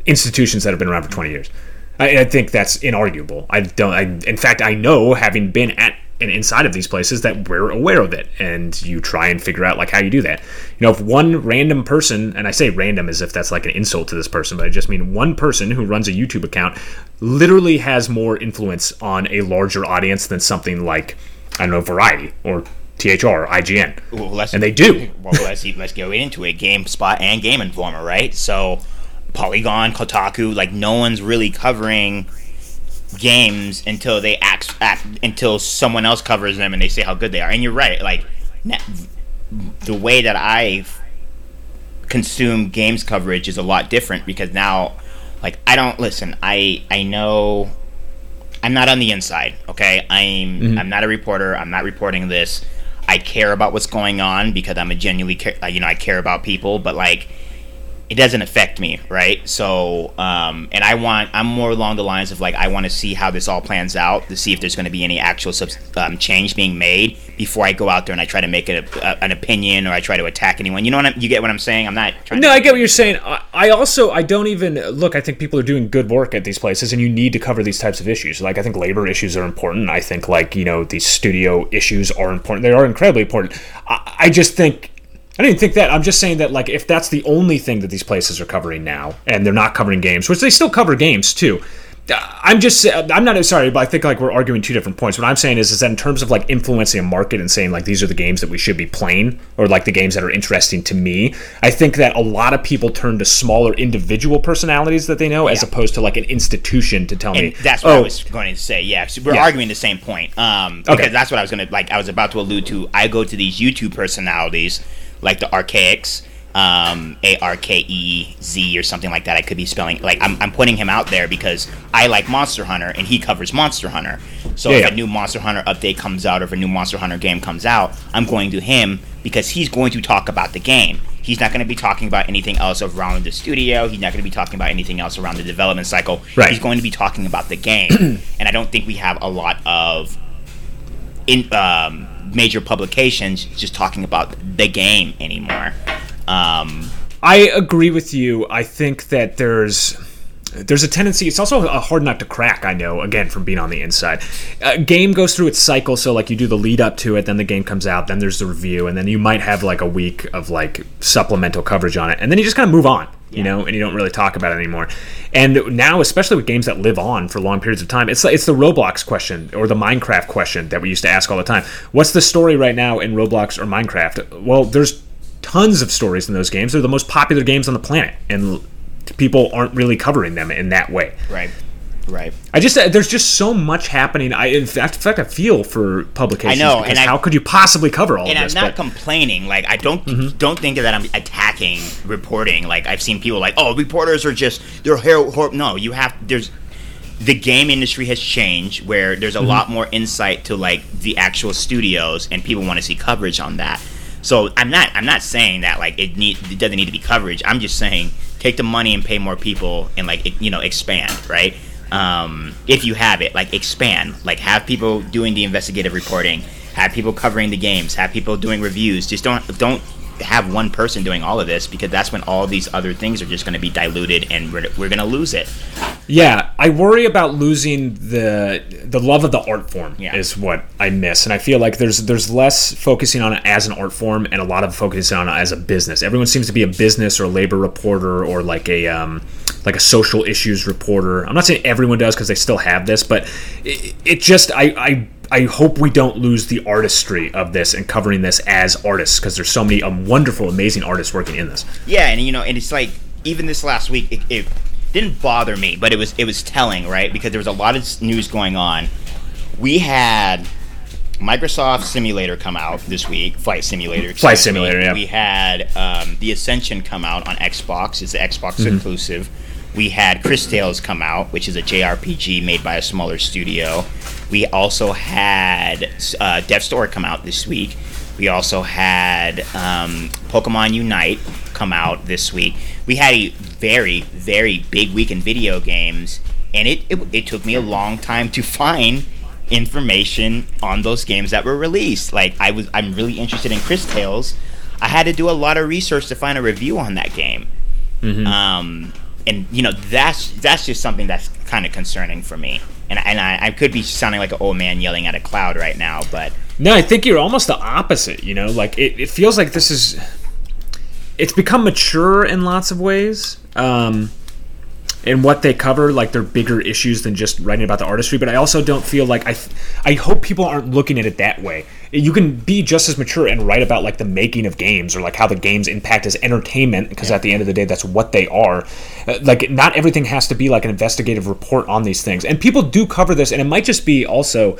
institutions that have been around for 20 years. I, I think that's inarguable. I don't. I, in fact, I know having been at and inside of these places that we're aware of it, and you try and figure out like how you do that. You know, if one random person, and I say random as if that's like an insult to this person, but I just mean one person who runs a YouTube account literally has more influence on a larger audience than something like I don't know Variety or THR or IGN, Well, and they do. Well, let's let's go into it. GameSpot and Game Informer, right? So, Polygon, Kotaku, like no one's really covering games until they act, act until someone else covers them and they say how good they are. And you're right, like the way that I consume games coverage is a lot different because now, like I don't listen. I I know I'm not on the inside. Okay, I'm mm-hmm. I'm not a reporter. I'm not reporting this. I care about what's going on because I'm a genuinely care, you know I care about people, but like it doesn't affect me, right? So, um, and I want I'm more along the lines of like I want to see how this all plans out to see if there's going to be any actual subs- um, change being made before I go out there and I try to make a, a, an opinion or I try to attack anyone. You know what I'm, you get what I'm saying? I'm not trying. No, to, I get what you're saying. I, I also I don't even look. I think people are doing good work at these places, and you need to cover these types of issues. Like I think labor issues are important. I think like you know these studio issues are important. They are incredibly important. I, I just think. I didn't think that. I'm just saying that, like, if that's the only thing that these places are covering now, and they're not covering games, which they still cover games too. uh, I'm just, I'm not sorry, but I think like we're arguing two different points. What I'm saying is, is that in terms of like influencing a market and saying like these are the games that we should be playing, or like the games that are interesting to me, I think that a lot of people turn to smaller individual personalities that they know, as opposed to like an institution to tell And me. that's what I oh, was going to say. Yeah, we're Yeah. arguing the same point. Um, because Okay. that's what I was going to like. I was about to allude to. I go to these YouTube personalities like the Arekkz, um, A R K E Z or something like that. I could be spelling like I'm, I'm putting him out there because I like Monster Hunter and he covers Monster Hunter. So Yeah, if yeah. a new Monster Hunter update comes out or if a new Monster Hunter game comes out, I'm going to him because he's going to talk about the game. He's not going to be talking about anything else around the studio. He's not going to be talking about anything else around the development cycle. Right. He's going to be talking about the game. [CLEARS THROAT] and I don't think we have a lot of in um, major publications just talking about the game anymore. Um, I agree with you. I think that there's there's a tendency. It's also a hard nut to crack. I know again from being on the inside. A game goes through its cycle, so like you do the lead up to it, then the game comes out, then there's the review, and then you might have like a week of like supplemental coverage on it, and then you just kind of move on. You know, and you don't really talk about it anymore. And now, especially with games that live on for long periods of time, it's it's the Roblox question or the Minecraft question that we used to ask all the time. What's the story right now in Roblox or Minecraft? Well, there's tons of stories in those games. They're the most popular games on the planet, and people aren't really covering them in that way. right, right. I just there's just so much happening. I in fact, in fact I feel for publications. I know, and I- how could you possibly cover all And of I'm not But complaining. Like I don't Mm-hmm. don't think that I'm attacking reporting. Like I've seen people like, oh, reporters are just they're hor-" No, you have there's the game industry has changed where there's a Mm-hmm. lot more insight to like the actual studios and people want to see coverage on that. So I'm not I'm not saying that like it need it doesn't need to be coverage. I'm just saying take the money and pay more people and like it, you know expand right. Um, if you have it, like expand, like have people doing the investigative reporting, have people covering the games, have people doing reviews. Just don't don't have one person doing all of this because that's when all these other things are just going to be diluted and we're, we're going to lose it. yeah, I worry about losing the the love of the art form. Yeah. Is what I miss, and I feel like there's there's less focusing on it as an art form and a lot of focusing on it as a business. Everyone seems to be a business or a labor reporter or like a um, like a social issues reporter. I'm not saying everyone does because they still have this, but it, it just I. I I hope we don't lose the artistry of this and covering this as artists because there's so many um, wonderful, amazing artists working in this. Yeah, and you know, and it's like even this last week, it, it didn't bother me, but it was it was telling, right? Because there was a lot of news going on. We had Microsoft Simulator come out this week. Flight Simulator. Flight me. Simulator, yeah. We had um, the Ascension come out on Xbox. It's the Xbox Mm-hmm. exclusive. We had Cris Tales come out, which is a JRPG made by a smaller studio. We also had uh, Death's Door come out this week. We also had um, Pokemon Unite come out this week. We had a very, very big week in video games, and it, it, it took me a long time to find information on those games that were released. Like I was, I'm really interested in Cris Tales. I had to do a lot of research to find a review on that game. Um, and you know that's that's just something that's kind of concerning for me. And and I, I could be sounding like an old man yelling at a cloud right now, but No, I think you're almost the opposite. You know, like it, it feels like this is. It's become mature in lots of ways. Um, in what they cover, like they're bigger issues than just writing about the artistry. But I also don't feel like I. I hope people aren't looking at it that way. You can be just as mature and write about like the making of games or like how the games impact as entertainment because at the end of the day, that's what they are. Uh, Like not everything has to be like an investigative report on these things, and people do cover this, and it might just be also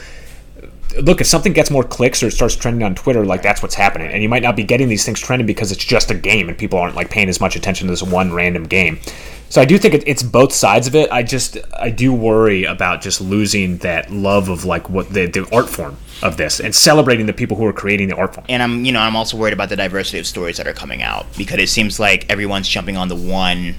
look if something gets more clicks or it starts trending on twitter like that's what's happening. And you might not be getting these things trending because it's just a game and people aren't like paying as much attention to this one random game. So i do think it, it's both sides of it. I just i do worry about just losing that love of like what the, the art form of this and celebrating the people who are creating the art form. And I'm you know I'm also worried about the diversity of stories that are coming out because it seems like everyone's jumping on the one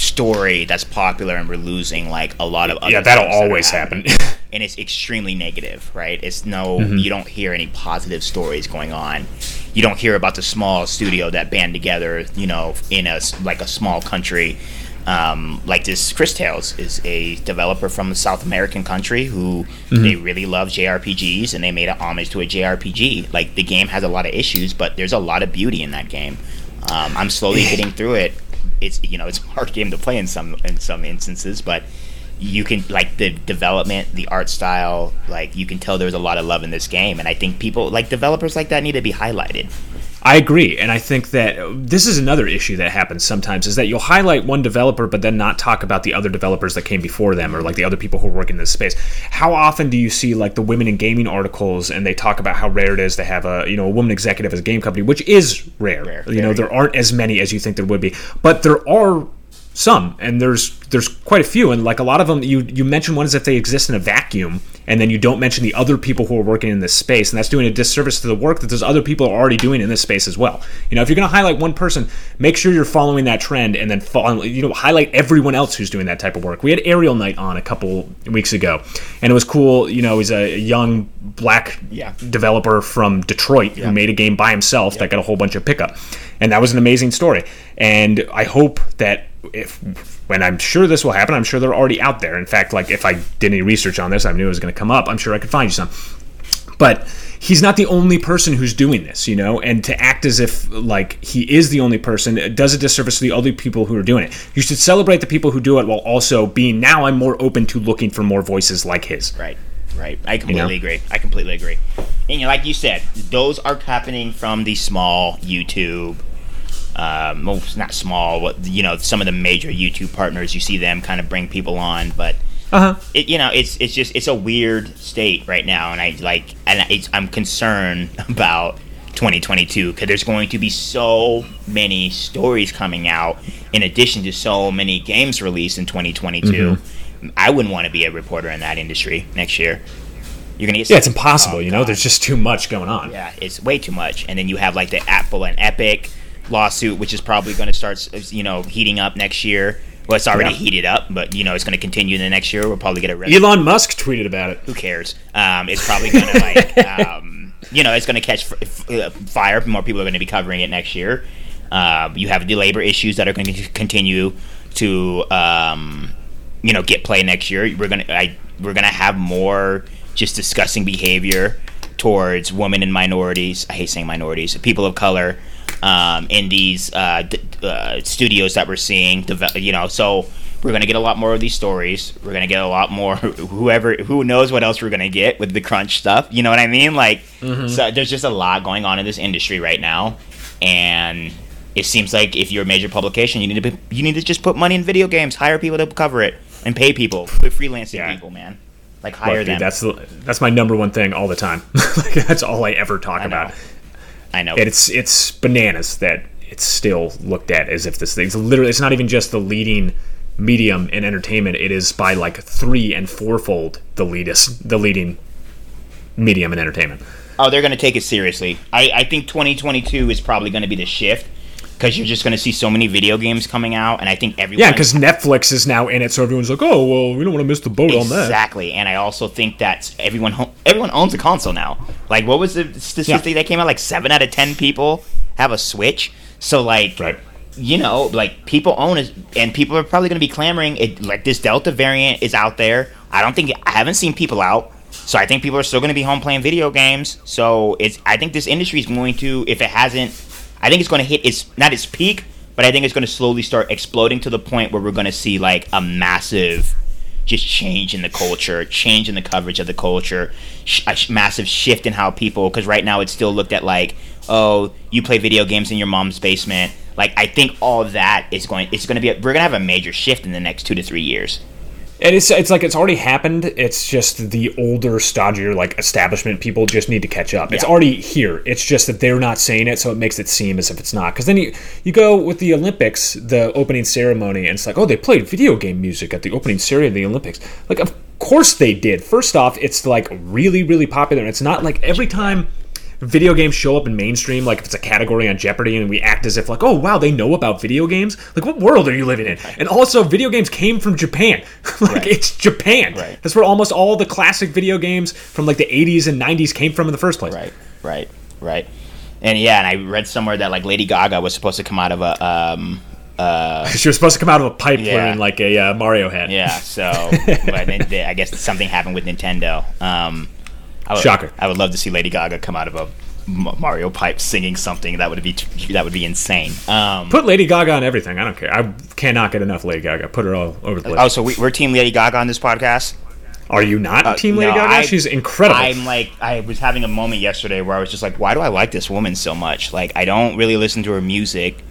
story that's popular and we're losing like a lot of other yeah that'll things that always happen [LAUGHS] and it's extremely negative right it's no Mm-hmm. you don't hear any positive stories going on you don't hear about the small studio that band together you know in a like a small country um, like this Cris Tales is a developer from a South American country who Mm-hmm. they really love JRPGs and they made an homage to a JRPG. Like the game has a lot of issues, but there's a lot of beauty in that game. Um, I'm slowly getting through it. It's you know it's a hard game to play in some in some instances, but you can like the development, the art style, like you can tell there's a lot of love in this game, and I think people like developers like that need to be highlighted. I agree, and I think that this is another issue that happens sometimes is that you'll highlight one developer but then not talk about the other developers that came before them or like the other people who work in this space. How often do you see like the women in gaming articles and they talk about how rare it is to have a you know a woman executive as a game company, which is rare. Rare, you know there aren't as many as you think there would be, but there are some and there's there's quite a few and like a lot of them you you mention one as if they exist in a vacuum and then you don't mention the other people who are working in this space and that's doing a disservice to the work that those other people are already doing in this space as well you know if you're going to highlight one person make sure you're following that trend and then follow, you know highlight everyone else who's doing that type of work we had ariel knight on a couple weeks ago and it was cool you know he's a young black Yeah. developer from Detroit who made a game by himself that got a whole bunch of pickup. And that was an amazing story. And I hope that if when I'm sure this will happen, I'm sure they're already out there. In fact, like if I did any research on this, I knew it was going to come up. I'm sure I could find you some. But he's not the only person who's doing this, you know, and to act as if like he is the only person it does a disservice to the other people who are doing it. You should celebrate the people who do it while also being now I'm more open to looking for more voices like his. Right, right. I completely know? agree. I completely agree. And you know, like you said, those are happening from the small YouTube. Um, well, it's not small, but you know, some of the major YouTube partners. You see them kind of bring people on, but Uh huh. it, you know, it's it's just it's a weird state right now, and I like, and it's, I'm concerned [LAUGHS] about 2022 because there's going to be so many stories coming out in addition to so many games released in 2022. I wouldn't want to be a reporter in that industry next year. You're gonna get Yeah, it's impossible. Oh, you know, there's just too much going on. Yeah, it's way too much. And then you have like the Apple and Epic lawsuit, which is probably going to start, you know, heating up next year. Well, it's already Yeah. heated up, but you know, it's going to continue in the next year. We'll probably get a res- Elon Musk tweeted about it. who cares? Um, it's probably going to like, [LAUGHS] um, you know, it's going to catch f- f- uh, fire. More people are going to be covering it next year. Uh, you have the labor issues that are going to continue to, um, you know, get play next year. We're gonna, I, we're gonna have more just disgusting behavior towards women and minorities. I hate saying minorities, people of color, um, in these uh, d- uh, studios that we're seeing. Deve- you know, so we're gonna get a lot more of these stories. We're gonna get a lot more. [LAUGHS] Whoever, who knows what else we're gonna get with the crunch stuff. You know what I mean? Like, so there's just a lot going on in this industry right now, and it seems like if you're a major publication, you need to be, you need to just put money in video games, hire people to cover it, and pay people, put freelancing Yeah. people, man. Like hire Look, them. that's that's my number one thing all the time. [LAUGHS] like, that's all I ever talk I about. I know. It's it's bananas that it's still looked at as if this thing's literally. It's not even just the leading medium in entertainment. It is by like three and fourfold the leadest the leading medium in entertainment. Oh, they're going to take it seriously. I, I think 2022 is probably going to be the shift because you're just going to see so many video games coming out, and I think everyone. Yeah, because Netflix is now in it, so everyone's like, "Oh, well, we don't want to miss the boat on that." exactly, and I also think that everyone ho- everyone owns a console now. Like, what was the statistic that came out? Like seven out of ten people have a Switch. So, like, Right. you know, like people own it, and people are probably going to be clamoring. It like this Delta variant is out there. I don't think I haven't seen people out, so I think people are still going to be home playing video games. So it's I think this industry is going to, if it hasn't, I think it's going to hit its not its peak, but I think it's going to slowly start exploding to the point where we're going to see like a massive just change in the culture, change in the coverage of the culture, sh- a sh- massive shift in how people. Because right now it's still looked at like, oh, you play video games in your mom's basement. Like I think all that is going. It's going to be. A, we're going to have a major shift in the next two to three years. And it's it's like it's already happened. It's just the older, stodgier, like establishment people just need to catch up. It's already here. It's just that they're not saying it, so it makes it seem as if it's not. Because then you you go with the Olympics, the opening ceremony, and it's like, oh, they played video game music at the opening ceremony of the Olympics. Like, of course they did. First off, it's like really, really popular. And it's not like every time video games show up in mainstream, like if it's a category on Jeopardy, and we act as if like, oh wow, they know about video games. Like, what world are you living in? And also, video games came from Japan. [LAUGHS] like, Right. it's Japan. Right. That's where almost all the classic video games from like the 80s and 90s came from in the first place. Right, right, right. And yeah, and I read somewhere that like Lady Gaga was supposed to come out of a um uh [LAUGHS] She was supposed to come out of a pipe Yeah. wearing like a uh, Mario hat. yeah. So [LAUGHS] but they- I guess something happened with Nintendo. Um, I would, Shocker. I would love to see Lady Gaga come out of a Mario pipe singing something. That would be that would be insane. Um, Put Lady Gaga on everything. I don't care. I cannot get enough Lady Gaga. Put her all over the place. oh, so we, we're Team Lady Gaga on this podcast. Are you not Team Lady Uh, no, Gaga? I- She's incredible. I'm like, I was having a moment yesterday where I was just like, why do I like this woman so much? Like, I don't really listen to her music.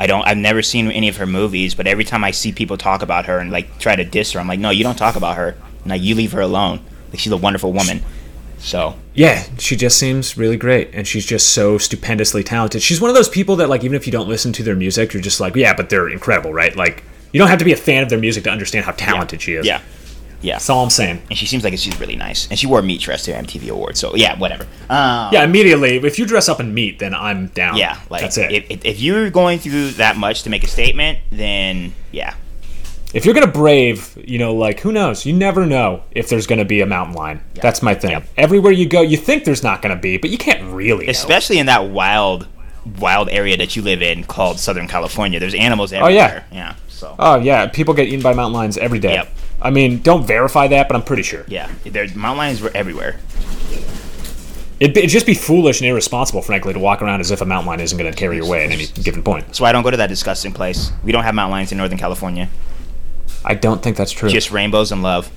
I don't. I've never seen any of her movies, but every time I see people talk about her and like try to diss her, I'm like, no, you don't talk about her. No, you leave her alone. Like, she's a wonderful woman. So Yeah, she just seems really great, and she's just so stupendously talented. She's one of those people that, like, even if you don't listen to their music, you're just like, yeah, but they're incredible, right? Like, you don't have to be a fan of their music to understand how talented she is. yeah, yeah. that's all I'm saying. And she seems like she's really nice. And she wore a meat dress to MTV Awards. So yeah, whatever. Um, Yeah, immediately, if you dress up in meat, then I'm down. yeah, like that's it. If, if you're going through that much to make a statement, then yeah, if you're gonna brave, you know, like who knows? You never know if there's gonna be a mountain lion. That's my thing. Yep. Everywhere you go, you think there's not gonna be, but you can't really. know. especially in that wild, wild area that you live in called Southern California. There's animals Oh, yeah. yeah. So Oh yeah, people get eaten by mountain lions every day. Yep. I mean, don't verify that, but I'm pretty sure. yeah, there mountain lions were everywhere. It'd, be, it'd just be foolish and irresponsible, frankly, to walk around as if a mountain lion isn't going to carry your way at any given point. That's why I don't go to that disgusting place. We don't have mountain lions in Northern California. I don't think that's true. Just rainbows and love.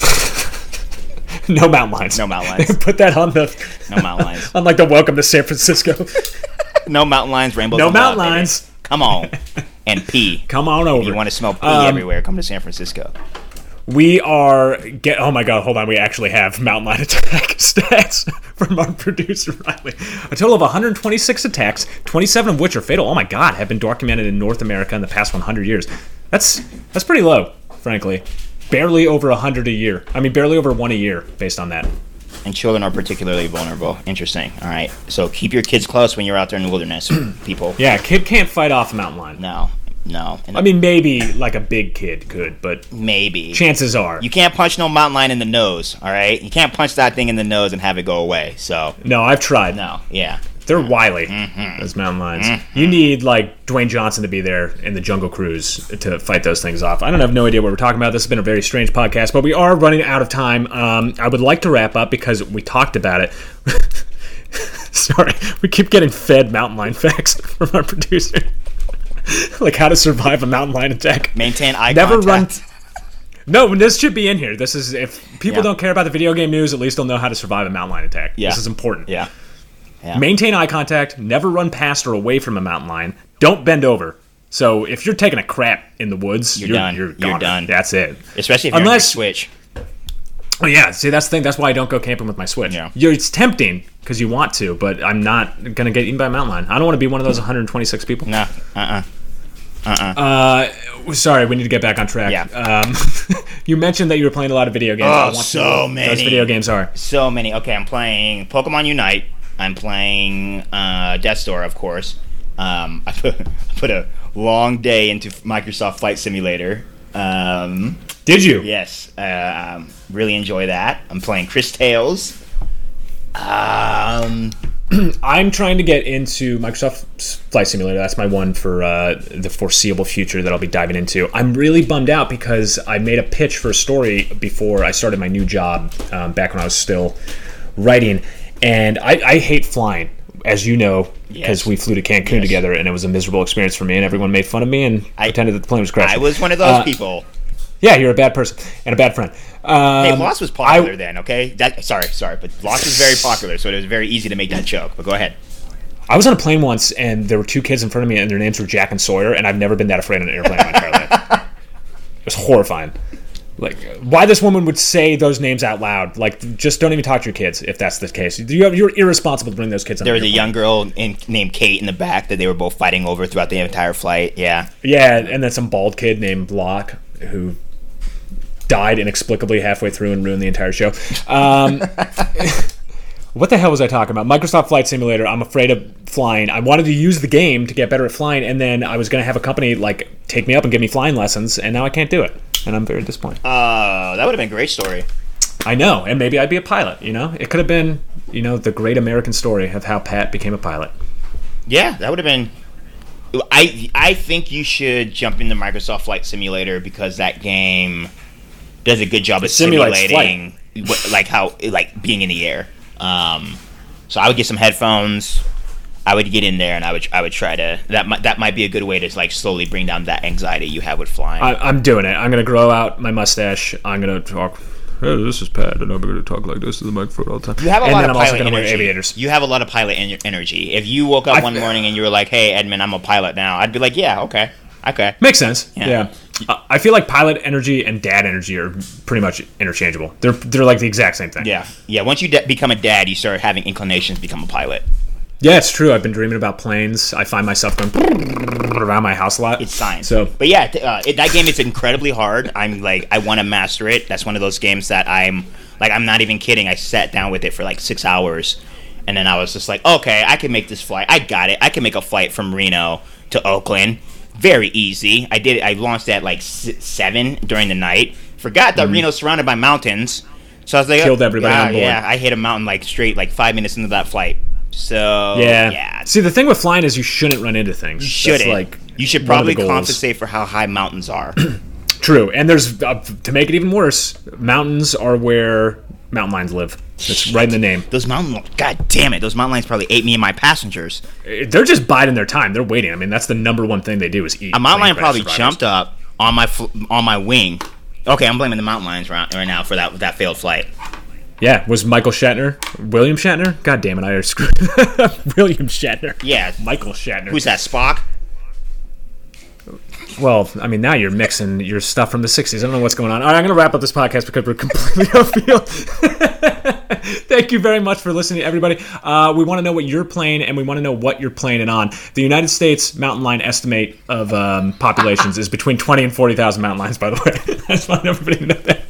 [LAUGHS] no mountain lions. No mountain lions. [LAUGHS] Put that on the No mountain lions. [LAUGHS] on like the welcome to San Francisco. No mountain lions. Rainbows. No mountain love, baby. Come on, and pee. Come on over. If you want to smell pee Um, everywhere, come to San Francisco. We are get. Oh my god! Hold on. We actually have mountain lion attack stats from our producer Riley. A total of 126 attacks, 27 of which are fatal. Oh my god! Have been documented in North America in the past 100 years. That's that's pretty low, frankly. Barely over 100 a year. I mean, barely over one a year, based on that. And children are particularly vulnerable. Interesting. All right. So keep your kids close when you're out there in the wilderness, [CLEARS THROAT] people. Yeah, kid can't fight off a mountain lion. No, no. And I mean, maybe like a big kid could, but maybe. chances are. You can't punch no mountain lion in the nose. All right. You can't punch that thing in the nose and have it go away. So no, I've tried. no. Yeah. They're wily, Mm-hmm. those mountain lions. You need like Dwayne Johnson to be there in the Jungle Cruise to fight those things off. I don't have no idea what we're talking about. This has been a very strange podcast, but we are running out of time. Um, I would like to wrap up because we talked about it. [LAUGHS] Sorry, we keep getting fed mountain lion facts [LAUGHS] from our producer, [LAUGHS] like how to survive a mountain lion attack. Maintain eye Never run. contact. No, this should be in here. This is if people Yeah. don't care about the video game news, at least they'll know how to survive a mountain lion attack. Yeah. This is important. Yeah. Yeah. Maintain eye contact. Never run past or away from a mountain lion. Don't bend over. So if you're taking a crap in the woods, You're you're, done. You're, You're done. That's it. Especially if you're Unless- on your Switch. Oh yeah, see that's the thing. That's why I don't go camping with my Switch. Yeah. You're, it's tempting because you want to, but I'm not gonna get eaten by a mountain lion. I don't want to be one of those 126 people. No, uh, uh Uh, sorry, we need to get back on track. Yeah. Um, [LAUGHS] you mentioned that you were playing a lot of video games. Oh, I want so many. Those video games are. So many. Okay, I'm playing Pokemon Unite. I'm playing uh, Death's Door, of course. Um, [LAUGHS] I put, I put a long day into Microsoft Flight Simulator. Um, Did you? yes, uh, um, really enjoy that. I'm playing Cris Tales. Um, [CLEARS THROAT] I'm trying to get into Microsoft Flight Simulator. That's my one for uh, the foreseeable future that I'll be diving into. I'm really bummed out because I made a pitch for a story before I started my new job um, back when I was still writing, and I, I hate flying, as you know, because Yes. we flew to Cancun Yes. together, and it was a miserable experience for me, and everyone made fun of me and I- pretended that the plane was crashing. I was one of those Uh, people. Yeah, you're a bad person and a bad friend. Um, Hey, Lost was popular I- then, okay? That sorry, sorry, but Lost was very popular, so it was very easy to make that joke. But go ahead. I was on a plane once, and there were two kids in front of me, and their names were Jack and Sawyer, and I've never been that afraid on an airplane in my entire life. It was horrifying. Like, why this woman would say those names out loud? Like, just don't even talk to your kids if that's the case. You have, you're irresponsible to bring those kids on. There was a airplane. young girl in, named Kate in the back that they were both fighting over throughout the entire flight. Yeah. Yeah, and then some bald kid named Locke who died inexplicably halfway through and ruined the entire show. Um, [LAUGHS] [LAUGHS] what the hell was I talking about? Microsoft Flight Simulator. I'm afraid of flying. I wanted to use the game to get better at flying, and then I was going to have a company like take me up and give me flying lessons, and now I can't do it, and I'm very disappointed. Uh, that would have been a great story. I know, and maybe I'd be a pilot. You know, it could have been, you know, the great American story of how Pat became a pilot. Yeah, that would have been. I I think you should jump into Microsoft Flight Simulator because that game does a good job of simulating what, like how like being in the air. Um, so I would get some headphones. I would get in there and I would I would try to that might that might be a good way to like slowly bring down that anxiety you have with flying. I, I'm doing it. I'm gonna grow out my mustache. I'm gonna talk. Hey, this is Pat, and I'm gonna talk like this to the microphone all the time. You have a and lot then of I'm also pilot gonna energy. wear aviators. You have a lot of pilot en- energy. If you woke up I- one morning and you were like, "Hey, Edmund, I'm a pilot now," I'd be like, "Yeah, okay, okay." Makes sense. Yeah. Yeah. Uh, I feel like pilot energy and dad energy are pretty much interchangeable. They're they're like the exact same thing. Yeah, yeah. Once you de- become a dad, you start having inclinations to become a pilot. Yeah, it's true. I've been dreaming about planes. I find myself going [LAUGHS] around my house a lot. It's science. So but yeah, uh, it, that game is incredibly hard. I'm like, I want to master it. That's one of those games that I'm like, I'm not even kidding. I sat down with it for like six hours, and then I was just like, okay, I can make this flight. I got it. I can make a flight from Reno to Oakland. Very easy. I did. I launched at like seven during the night. Forgot that Reno's surrounded by mountains. So I was like, Mm-hmm. Killed everybody yeah, on board. Yeah, I hit a mountain like straight, like five minutes into that flight. So yeah. yeah, See, the thing with flying is you shouldn't run into things. you shouldn't. That's like you should one of the probably compensate for how high mountains are. [CLEARS THROAT] True, and there's uh, to make it even worse. Mountains are where mountain lions live. It's right in the name. Those mountain, god damn it, those mountain lions probably ate me and my passengers. Eh, they're just biding their time. They're waiting. I mean, that's the number one thing they do is eat. A mountain lion probably survivors. jumped up on my fl- on my wing. Okay, I'm blaming the mountain lions right, right now for that that failed flight. Yeah, was Michael Shatner, William Shatner? God damn it, I screwed. [LAUGHS] William Shatner. Yeah, Michael Shatner. who's that? Spock. Well, I mean, now you're mixing your stuff from the 60s. I don't know what's going on. All right, I'm going to wrap up this podcast because we're completely [LAUGHS] off field. [LAUGHS] Thank you very much for listening, everybody. Uh, we want to know what you're playing, and we want to know what you're playing it on. The United States mountain lion estimate of um, populations is between 20 and 40,000 mountain lions, by the way. [LAUGHS] I just want everybody to know that.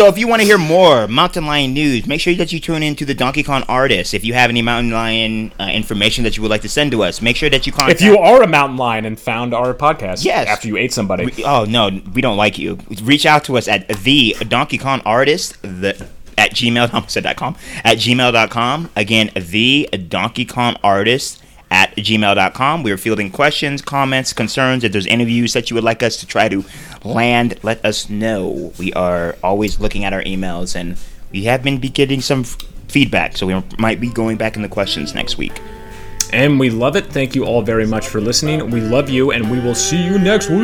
So if you want to hear more mountain lion news, make sure that you tune in to the Donkey Kong artist. If you have any mountain lion uh, information that you would like to send to us, make sure that you contact. If you are a mountain lion and found our podcast Yes. after you ate somebody, Oh no, we don't like you. Reach out to us at the Donkey Kong Artist the at gmail.com [LAUGHS] at gmail.com. Again, the Donkey Kong Artist at gmail.com. We're fielding questions, comments, concerns. If there's interviews that you would like us to try to land, let us know. We are always looking at our emails and we have been be getting some f- feedback, so we might be going back in the questions next week. and we love it. Thank you all very much for listening. We love you, and we will see you next week.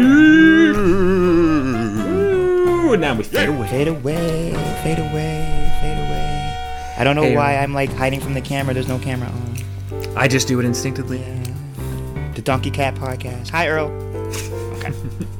Ooh, and now we fade away. Fade away, fade away, fade away. I don't know Hey, why uh, I'm like hiding from the camera. There's no camera on. I just do it instinctively. The Donkey Cat Podcast. Hi, Earl. Okay. [LAUGHS]